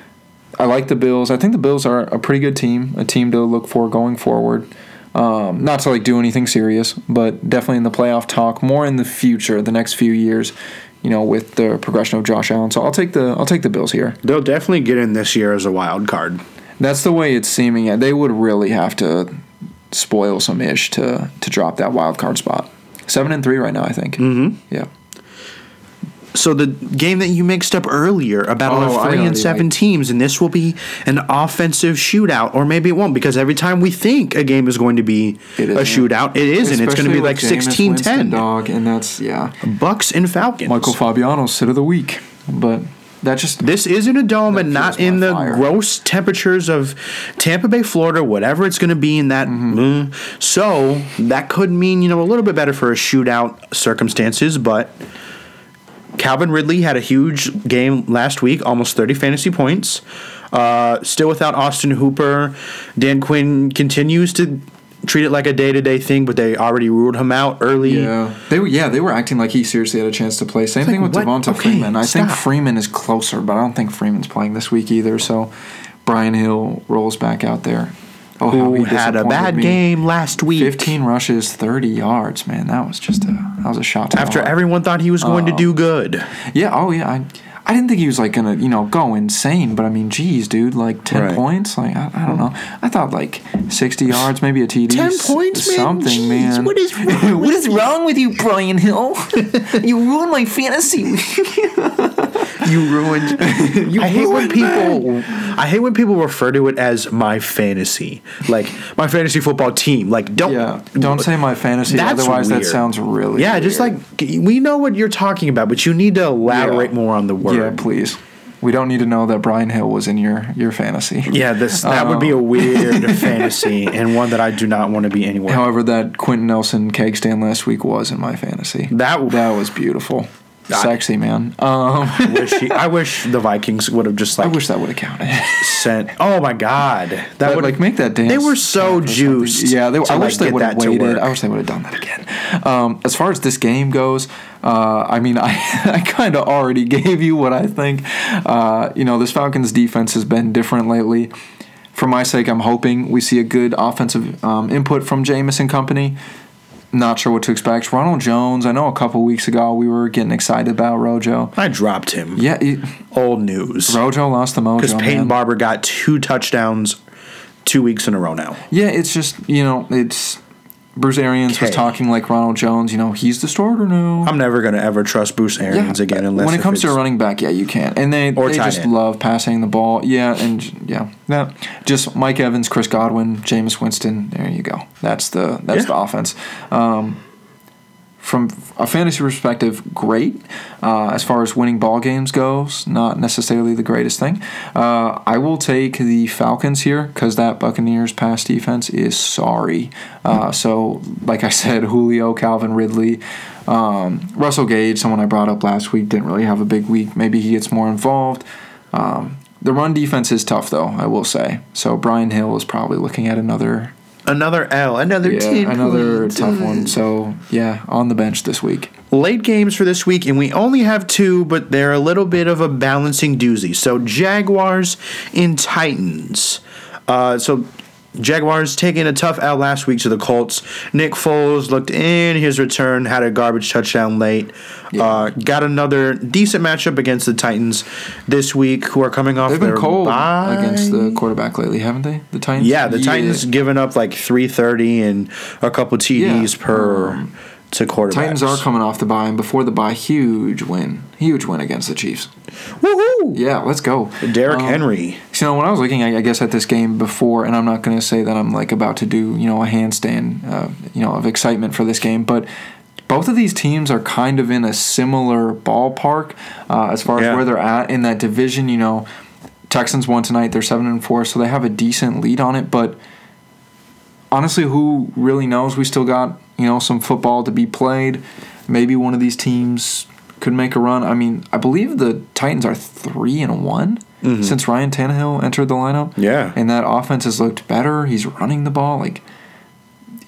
I like the Bills. I think the Bills are a pretty good team, a team to look for going forward. Um, not to like do anything serious, but definitely in the playoff talk, more in the future, the next few years. You know, with the progression of Josh Allen, so I'll take the I'll take the Bills here. they'll definitely get in this year as a wild card. That's the way it's seeming. They would really have to spoil some ish to to drop that wild card spot. Seven and three right now, I think. Mm-hmm. Yeah. So the game that you mixed up earlier about Oh, our I three and seven teams, and this will be an offensive shootout, or maybe it won't, because every time we think a game is going to be a shootout, it isn't. It's going to be like with Jameis 16 Winston, 10. dog, and that's yeah. Bucks and Falcons. Michael Fabiano's sit of the week, but that just This is in a dome and not in the fire. gross temperatures of Tampa Bay, Florida, whatever it's going to be in that. Mm-hmm. mm. So that could mean, you know, a little bit better for a shootout circumstances, but Calvin Ridley had a huge game last week, almost 30 fantasy points. Uh, still without Austin Hooper. Dan Quinn continues to treat it like a day to day thing, but they already ruled him out early. yeah they were yeah they were acting like he seriously had a chance to play. Same thing like, with what? Devonta Okay, Freeman. I think. Freeman is closer, but I don't think Freeman's playing this week either. So Brian Hill rolls back out there. Oh, how Who had a bad me. game last week. 15 rushes, 30 yards, man. That was just a that was a shot After heart. everyone thought he was going to uh, do good. Yeah, oh yeah. I, I didn't think he was like gonna, you know, go insane, but I mean, geez, dude, like ten Right. points, like I, I don't know. I thought like sixty [LAUGHS] yards, maybe a TD, 10 s- points, man? something, Jeez, man. what is wrong [LAUGHS] what is wrong with you, Brian Hill? [LAUGHS] you ruined my fantasy. You ruined. you I hate when people. I hate when people refer to it as my fantasy, like my fantasy football team. Like don't. Yeah, don't say my fantasy. Otherwise, that sounds really. Yeah, just like we know what you're talking about, but you need to elaborate Yeah. more on the word. yeah, please. We don't need to know that Brian Hill was in your your fantasy. Yeah, this that would be a weird [LAUGHS] fantasy and one that I do not want to be anywhere. However, that Quenton Nelson keg stand last week was in my fantasy. That- that was beautiful, I- sexy man. Um, I wish, he, I wish the Vikings would have just like. I wish that would have counted. sent. Oh my god, that That would like make that dance. They were so juiced. Yeah, they, I like, wish they get would have waited. I wish they would have done that again. Um, as far as this game goes, uh, I mean, I [LAUGHS] I kind of already gave you what I think. Uh, you know, this Falcons defense has been different lately. For my sake, I'm hoping we see a good offensive um, input from Jameis and company. Not sure what to expect. Ronald Jones, I know a couple weeks ago we were getting excited about Rojo. I dropped him. Yeah, it, Old news. Rojo lost the mojo. Because Peyton man. Barber got two touchdowns two weeks in a row now. Yeah, it's just you know, it's Bruce Arians was talking like Ronald Jones. You know, he's the starter now. I'm never going to ever trust Bruce Arians again unless when it comes to running back, yeah, you can't. and they Or they just end. love passing the ball. Yeah, and yeah, yeah, just Mike Evans, Chris Godwin, Jameis Winston. There you go. That's the that's Yeah. the offense. Um, from a fantasy perspective, great. Uh, as far as winning ball games goes, not necessarily the greatest thing. Uh, I will take the Falcons here because that Buccaneers pass defense is sorry. Uh, so, like I said, [LAUGHS] Julio, Calvin Ridley, um, Russell Gage, someone I brought up last week, didn't really have a big week. Maybe he gets more involved. Um, the run defense is tough, though, I will say. So, Brian Hill is probably looking at another another L, another yeah, 10 another points. tough one. So yeah, on the bench this week. Late games for this week, and we only have two, but they're a little bit of a balancing doozy. So Jaguars and Titans. Uh, so Jaguars taking a tough out last week to the Colts. Nick Foles looked in his return, had a garbage touchdown late. Uh, got another decent matchup against the Titans this week, who are coming off They've their been cold bye. against the quarterback lately, haven't they? The Titans. Yeah, the Titans giving up like three thirty and a couple TDs Yeah, per um, to quarterbacks. Titans are coming off the bye, and before the bye, huge win, huge win against the Chiefs. Woohoo! Yeah, let's go. Derrick Um, Henry. So you know, when I was looking, I, I guess at this game before, and I'm not going to say that I'm like about to do you know a handstand, uh, you know, of excitement for this game, but both of these teams are kind of in a similar ballpark uh, as far as where they're at in that division. You know, Texans won tonight; they're seven and four, so they have a decent lead on it. But honestly, who really knows? We still got you know some football to be played. Maybe one of these teams could make a run. I mean, I believe the Titans are three and one since Ryan Tannehill entered the lineup. Mm-hmm. Yeah. and that offense has looked better. He's running the ball like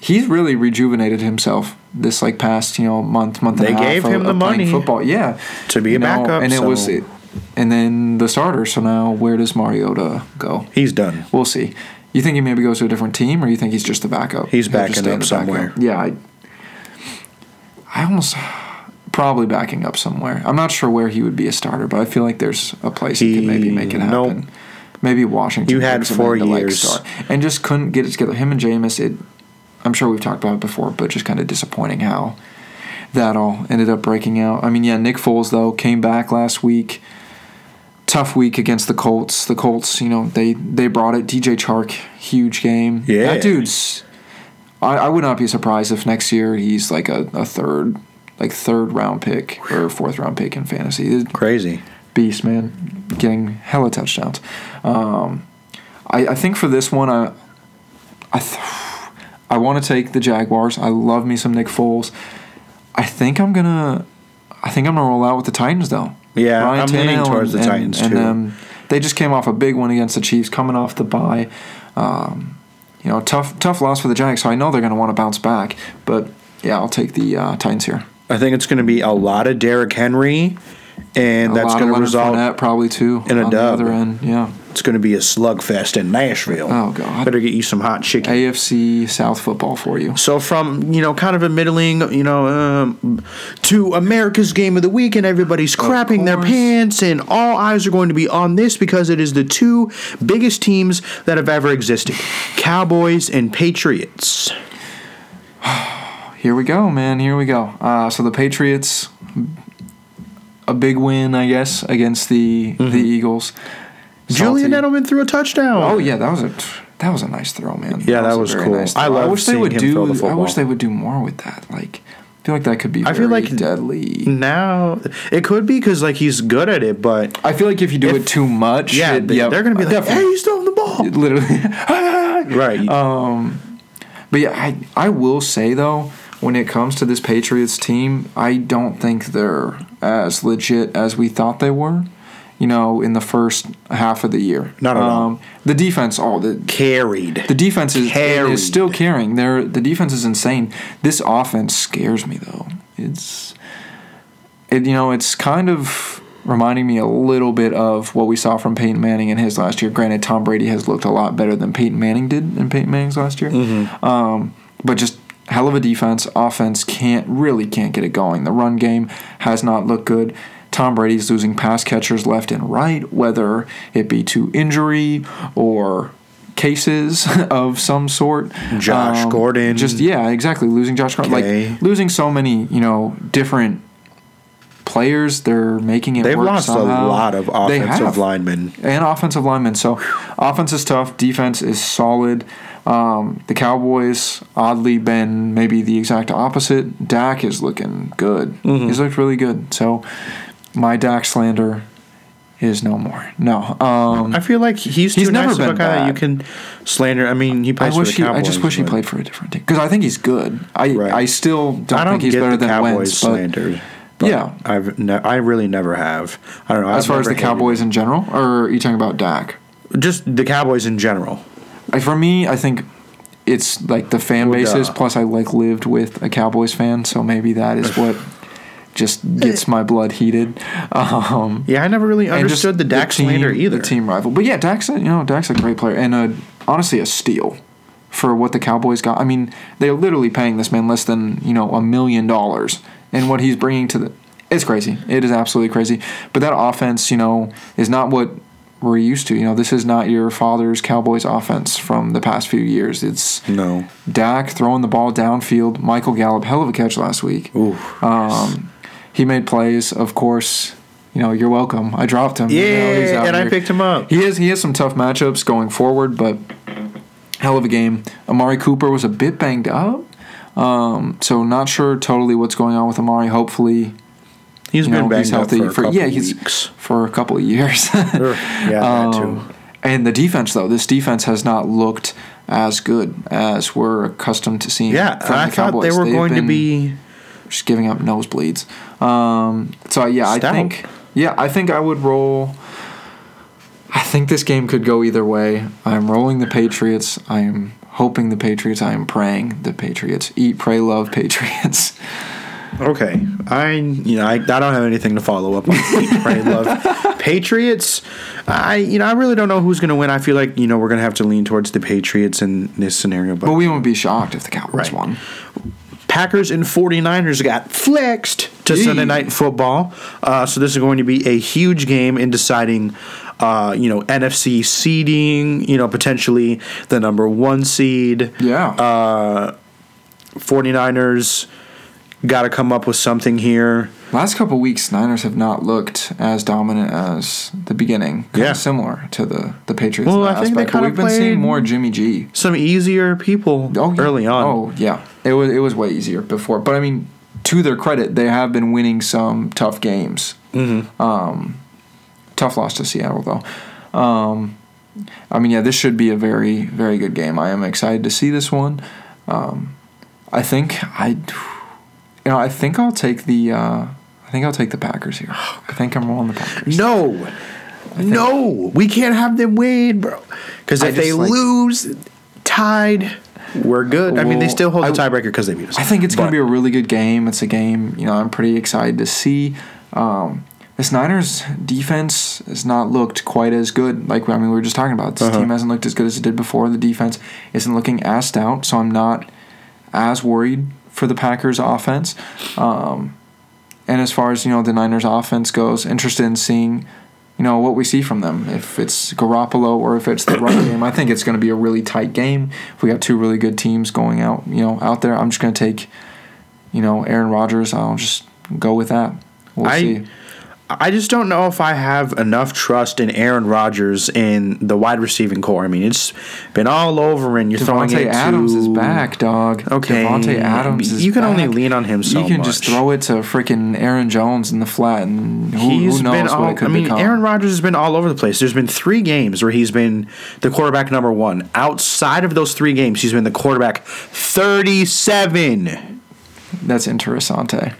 he's really rejuvenated himself this like past you know month month and They a half. gave of- him the of money football. Yeah, to be a know, backup, and it was. so- And then the starter. So now, where does Mariota go? He's done. We'll see. You think he maybe goes to a different team, or you think he's just the backup? He's He'll backing up somewhere. backup? Yeah, I, I almost probably backing up somewhere. I'm not sure where he would be a starter, but I feel like there's a place he, could maybe make it He- happen. nope. Maybe Washington. You had four to, like, years. start. and just couldn't get it together. Him and Jameis, it. I'm sure we've talked about it before, but just kind of disappointing how that all ended up breaking out. I mean, yeah, Nick Foles though came back last week. Tough week against the Colts. The Colts, you know, they they brought it. DJ Chark, huge game. Yeah. that dude's. I, I would not be surprised if next year he's like a, a third, like third round pick or fourth round pick in fantasy. Crazy. Beast man, getting hella touchdowns. Um, I I think for this one, I I th- I want to take the Jaguars. I love me some Nick Foles. I think I'm gonna. I think I'm gonna roll out with the Titans though. Yeah, I'm leaning Tannehill towards the and, Titans, and too. um, they just came off a big one against the Chiefs, coming off the bye. Um, you know, tough tough loss for the Jags. So I know they're gonna want to bounce back. But yeah, I'll take the uh, Titans here. I think it's going to be a lot of Derrick Henry, and A that's going to result. Fournette probably too in a on dub. the other end. Yeah. It's going to be a slugfest in Nashville. Oh, God. Better get you some hot chicken. AFC South football for you. So from you know kind of a middling you know um, to America's game of the week and everybody's crapping their pants and all eyes are going to be on this because it is the two biggest teams that have ever existed, Cowboys and Patriots. [SIGHS] Here we go, man. Here we go. Uh, so the Patriots, a big win, I guess, against the the Eagles. Julian Salty. Edelman threw a touchdown. Oh yeah, that was a that was a nice throw, man. Yeah, that a was very cool. nice I throw. I wish they would do. the I wish they would do more with that. Like, I feel like that could be. I feel like- deadly. Now it could be because like he's good at it, but I feel like if you do If- it too much, yeah, it- they, yep, they're gonna be like, definitely. "Hey, he's throwing the ball." literally. [LAUGHS] Right. Um, but yeah, I I will say though, when it comes to this Patriots team, I don't think they're as legit as we thought they were. You know, in the first half of the year, Um, Not at all. The defense, oh, the Carried. the defense is, Carried. is still carrying. They're, the defense is insane. This offense scares me though. It's it you know it's kind of reminding me a little bit of what we saw from Peyton Manning in his last year. Granted, Tom Brady has looked a lot better than Peyton Manning did in Peyton Manning's last year. Um, but just hell of a defense. Offense can't really can't get it going. The run game has not looked good. Tom Brady's losing pass catchers left and right, whether it be to injury or cases [LAUGHS] of some sort. Um, Josh Gordon. Just yeah, exactly. Losing Josh Gordon, Okay. like losing so many, you know, different players. They're making it. They've lost somehow. a lot of offensive linemen. and offensive linemen. So offense is tough. Defense is solid. Um, the Cowboys oddly been maybe the exact opposite. Dak is looking good. Mm-hmm. He's looked really good. So my Dak slander is no more. No. Um, I feel like he's too He's nice never of a been guy that you can slander. I mean, he I plays for wish the he. I just wish he played for a different team because I think he's good. I Right. I still don't, I don't think he's better the than Cowboys Wentz. But slander. but Yeah. I've ne- I really never have. I don't know. as I've far as the Cowboys in general, or are you talking about Dak? just the Cowboys in general. Like for me, I think it's like the fan Well, bases. duh. Plus, I like lived with a Cowboys fan, so maybe that is [LAUGHS] what just gets my blood heated. Um, Yeah, I never really and just understood the Dak team, slander either. The team rival, but yeah, Dax, you know Dak's a great player, and uh, honestly a steal for what the Cowboys got. I mean, they're literally paying this man less than you know a million dollars, and what he's bringing to the it's crazy. It is absolutely crazy. But that offense, you know, is not what we're used to. You know, this is not your father's Cowboys offense from the past few years. It's No. Dak throwing the ball downfield. Michael Gallup, hell of a catch last week. Ooh. Um, he made plays, of course. You know, you're welcome. I dropped him. You know, Yeah, and I picked him up. He has he has some tough matchups going forward, but hell of a game. Amari Cooper was a bit banged up, um, so not sure totally what's going on with Amari. Hopefully, He's been know, banged he's healthy up for, a couple yeah, he's weeks. for a couple of years. Ugh, yeah, that [LAUGHS] too. Um, and the defense, though, this defense has not looked as good as we're accustomed to seeing. Yeah, I the thought they were They've going to be. just giving up nosebleeds. Um, so yeah, I think yeah, I think I would roll. I think this game could go either way. I'm rolling the Patriots. I am hoping the Patriots. I am praying the Patriots. Eat, pray, love [LAUGHS] Patriots. Okay, I you know I, I don't have anything to follow up on. Eat, Pray, love [LAUGHS] Patriots. I you know I really don't know who's going to win. I feel like you know we're going to have to lean towards the Patriots in this scenario. But, But we won't be shocked if the Cowboys Right. won. Packers and 49ers got flexed to Yee. Sunday night football. Uh, so this is going to be a huge game in deciding. Uh, you know NFC seeding, you know potentially the number one seed. Yeah. Uh, 49ers got to come up with something here. Last couple weeks, Niners have not looked as dominant as the beginning. Kind Yeah. of similar to the the Patriots. Well, I think they but kinda we've been seeing more Jimmy G. Some easier people Oh, yeah. early on. Oh yeah, it was it was way easier before. But I mean, to their credit, they have been winning some tough games. Mm-hmm. Um, tough loss to Seattle though. Um, I mean, yeah, this should be a very very good game. I am excited to see this one. Um, I think I, you know, I think I'll take the. Uh, I think I'll take the Packers here. I think I'm rolling the Packers. No, no, we can't have them win, bro. Because if they like- lose, tied, we're good. I mean, they still hold the tiebreaker because they beat us. I think it's going to be a really good game. It's a game, you know, I'm pretty excited to see. Um, this Niners defense has not looked quite as good. Like I mean, we were just talking about. This Uh-huh. team hasn't looked as good as it did before. The defense isn't looking as stout, so I'm not as worried for the Packers offense. Um, and as far as you know, the Niners offense goes, interested in seeing. You know what we see from them. If it's Garoppolo or if it's the run [CLEARS THROAT] game, I think it's going to be a really tight game. If we got two really good teams going out, you know, out there, I'm just going to take, you know, Aaron Rodgers. I'll just go with that. We'll I- see. I just don't know if I have enough trust in Aaron Rodgers in the wide receiving corps. I mean, it's been all over, and you're throwing Davante it Adams to, is back, dog. Okay, Davante Adams is You can only lean on him so You can just throw it to freaking Aaron Jones in the flat, and who, He's who knows been what all. I mean, become. Aaron Rodgers has been all over the place. There's been three games where he's been the quarterback number one. Outside of those three games, he's been the quarterback thirty-seven. That's interessante.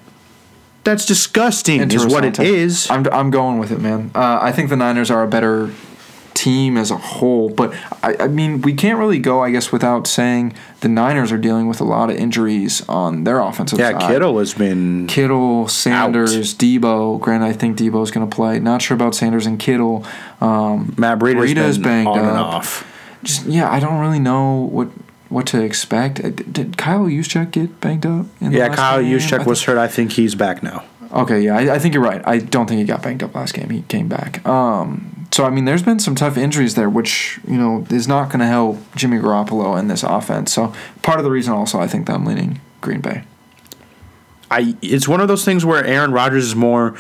That's disgusting. Is what it Interessante. is. I'm, I'm going with it, man. Uh, I think the Niners are a better team as a whole, but I, I mean, we can't really go, I guess, without saying the Niners are dealing with a lot of injuries on their offensive side. Yeah, side. Kittle has been. Kittle, Sanders, Deebo. Granted, I think Deebo's going to play. Not sure about Sanders and Kittle. Um, Matt Breida's Breida's been banged on and up. off. just yeah, I don't really know what what to expect. Uh, Did, Kyle Juszczyk get banged up? In the Yeah, Kyle game? Juszczyk was hurt. I think he's back now. Okay, yeah, I, I think you're right. I don't think he got banged up last game. He came back. Um, so I mean, there's been some tough injuries there, which you know is not going to help Jimmy Garoppolo in this offense. So part of the reason also I think that I'm leaning Green Bay. I it's one of those things where Aaron Rodgers is more,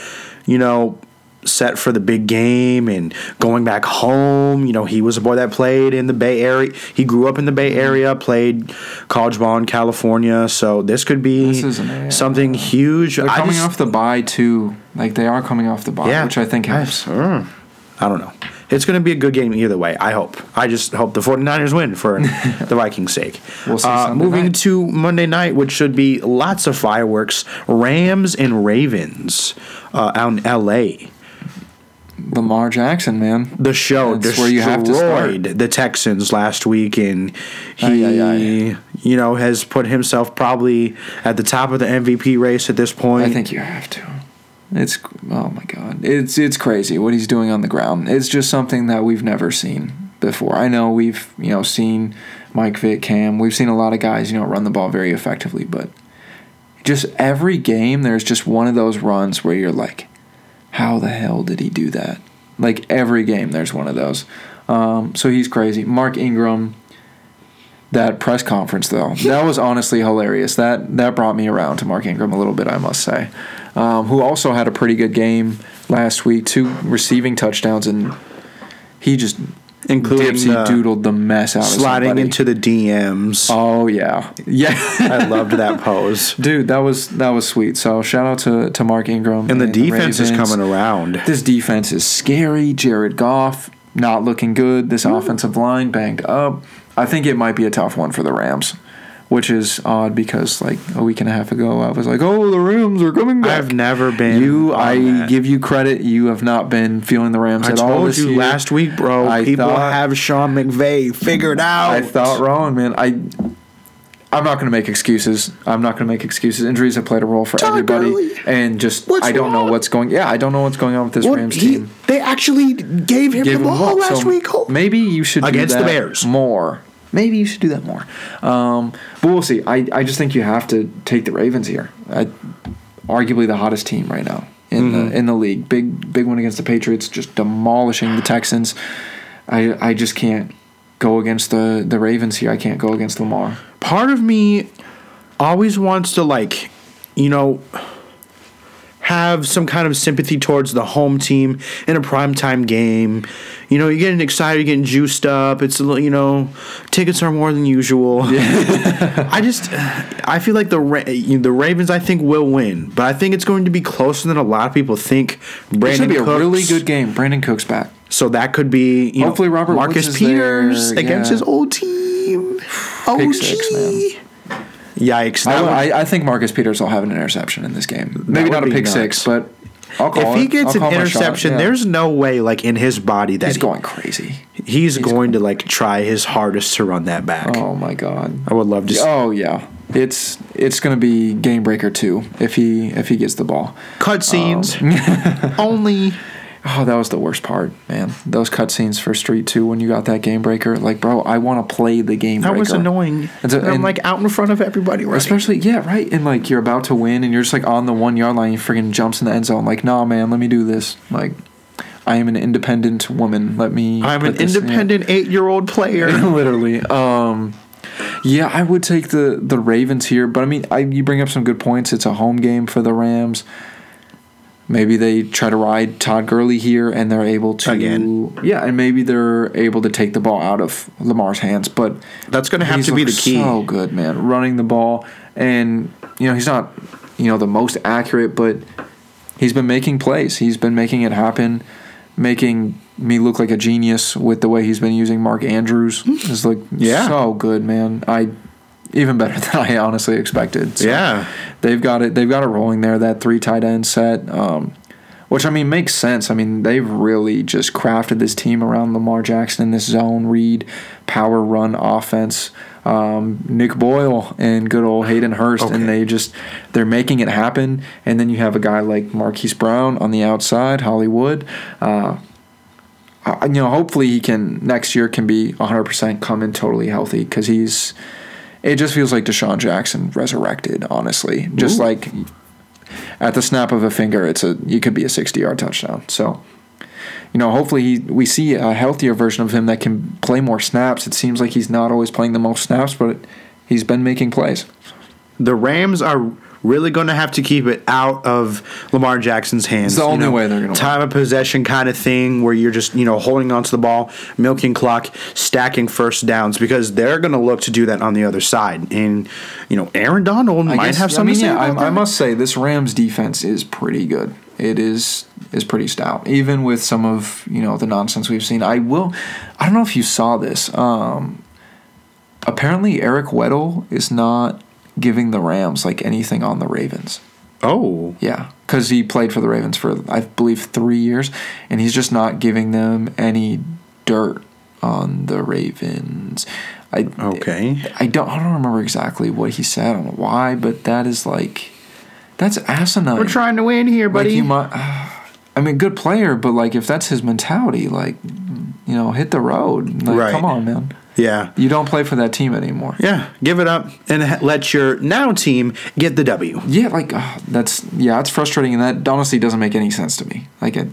you know, set for the big game and going back home. You know, he was a boy that played in the Bay Area. He grew up in the Bay Area, played college ball in California. So this could be This something huge. They're I coming just- off the bye too. Like they are coming off the bye, yeah, which I think I, helps. uh, I don't know. It's going to be a good game either way. I hope. I just hope the 49ers win for [LAUGHS] the Vikings' sake. We'll see Uh, moving night. to Monday night, which should be lots of fireworks. Rams and Ravens uh, out in L.A. Lamar Jackson, man. The show That's where you have to start. the Texans last week, and Aye, he, aye, you know, has put himself probably at the top of the MVP race at this point. I think you have to. It's oh my god, it's it's crazy what he's doing on the ground. It's just something that we've never seen before. I know we've you know seen Mike Vick, Cam. We've seen a lot of guys you know run the ball very effectively, but just every game there's just one of those runs where you're like, how the hell did he do that? Like every game there's one of those. Um, so he's crazy. Mark Ingram. That press conference though, [LAUGHS] that was honestly hilarious. That that brought me around to Mark Ingram a little bit, I must say. Um, who also had a pretty good game last week, two receiving touchdowns, and he just Including dipsy the uh, doodled the mess out of sliding into the DMs. Oh yeah, yeah. I [LAUGHS] loved that pose. Dude, that was that was sweet. So shout out to, to Mark Ingram And the defense is coming around. This defense is scary. Jared Goff not looking good. This mm. offensive line banged up. I think it might be a tough one for the Rams, which is odd because like a week and a half ago I was like, "Oh, the Rams are coming back." I've never been. you, I that. give you credit. You have not been feeling the Rams I at all I told this you year. last week, bro. I people thought- have Sean McVay figured out. I thought wrong, man. I I'm not going to make excuses. I'm not going to make excuses. Injuries have played a role for Todd everybody, Gurley. and just What's I don't know what's going. Yeah, I don't know what's going on with this Well, Rams he- team. they actually gave him Give the him ball up. last So week. Maybe you should do Against the Bears. more. Maybe you should do that more. Um, but we'll see. I, I just think you have to take the Ravens here. I, arguably the hottest team right now in Mm-hmm. the in the league. Big big one against the Patriots, just demolishing the Texans. I I just can't go against the the Ravens here. I can't go against Lamar. part of me always wants to like you know have some kind of sympathy towards the home team in a primetime game. You know you're getting excited you're getting juiced up. It's a little you know tickets are more than usual. [LAUGHS] I just i feel like the Ra- the ravens i think will win but i think it's going to be closer than a lot of people think. It brandon should be a really good game. Brandin Cook's back. so that could be you Hopefully know, Robert marcus peters there, against his old team. Oh six, man. Yikes! I, would- I, I think Marcus Peters will have an interception in this game. Maybe not a pick nuts. six, but I'll call if he gets an call my shot, interception, yeah. there's no way, like in his body, that he's he- going crazy. he's, going to like try his hardest to run that back. Oh my god. I would love to. see Oh yeah. It's it's gonna be game breaker two if he if he gets the ball. Cutscenes Um, [LAUGHS] only. Oh, that was the worst part, man. Those cutscenes for Street Two when you got that game breaker. Like, bro, I want to play the game That breaker. was annoying. And so- And I'm like out in front of everybody, right? Especially, yeah, right. And like you're about to win, and you're just like on the one yard line. You freaking jumps in the end zone. Like, nah, man, let me do this. Like, I am an independent woman. Let me. I'm an this in." independent eight-year-old player. [LAUGHS] literally. Um, yeah, I would take the the Ravens here, but I mean, I, you bring up some good points. It's a home game for the Rams. Maybe they try to ride Todd Gurley here, and they're able to Again. Yeah, and maybe they're able to take the ball out of Lamar's hands. But That's going to have to be the key. So good, man, running the ball, and you know he's not, you know, the most accurate, but he's been making plays. He's been making it happen, making me look like a genius with the way he's been using Mark Andrews. It's like Yeah. so good, man. I even better [LAUGHS] than I honestly expected. So Yeah. they've got it. They've got it rolling there. That three tight end set, um, which I mean makes sense. I mean they've really just crafted this team around Lamar Jackson in this zone read, power run offense. Um, Nick Boyle and good old Hayden Hurst, Okay. and they just they're making it happen. And then you have a guy like Marquise Brown on the outside, Hollywood. Uh, you know, hopefully he can next year can be 100% come in totally healthy because he's. It just feels like DeSean Jackson resurrected, honestly. Just Ooh. like at the snap of a finger, it's a you could be a 60 yard touchdown. So, you know, hopefully he, we see a healthier version of him that can play more snaps. It seems like he's not always playing the most snaps, but he's been making plays. The Rams are really going to have to keep it out of Lamar Jackson's hands. It's the You only know, way they're gonna win. time of possession kind of thing where you're just you know holding onto the ball, milking clock, stacking first downs because they're going to look to do that on the other side. And you know Aaron Donald I might guess- have I mean, to yeah, I, I must say this Rams defense is pretty good. It is is pretty stout, even with some of you know the nonsense we've seen. I will. I don't know if you saw this. Um, apparently, Eric Weddle is not giving the Rams like anything on the Ravens. Oh, Yeah, because he played for the Ravens for I believe three years, and he's just not giving them any dirt on the Ravens. I okay. I don't I don't remember exactly what he said. I don't know why, but that is like that's asinine. We're trying to win here, like buddy. you might, [SIGHS] I mean, good player, but like if that's his mentality, like you know, hit the road. Like, Right. Come on, man. Yeah. You don't play for that team anymore. Yeah. Give it up and let your now team get the W. Yeah, like oh, that's yeah, it's frustrating, and that honestly doesn't make any sense to me. Like it,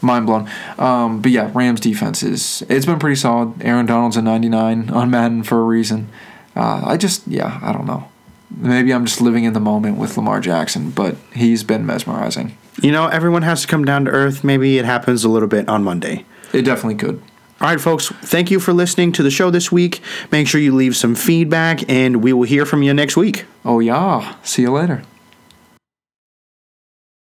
mind blown. Um, but yeah, Rams defense is it's been pretty solid. Aaron Donald's a 99 on Madden for a reason. Uh, I just yeah, I don't know. Maybe I'm just living in the moment with Lamar Jackson, but he's been mesmerizing. You know, everyone has to come down to earth. Maybe it happens a little bit on Monday. It definitely could. All right, folks, thank you for listening to the show this week. Make sure you leave some feedback, and we will hear from you next week. Oh yeah, see you later.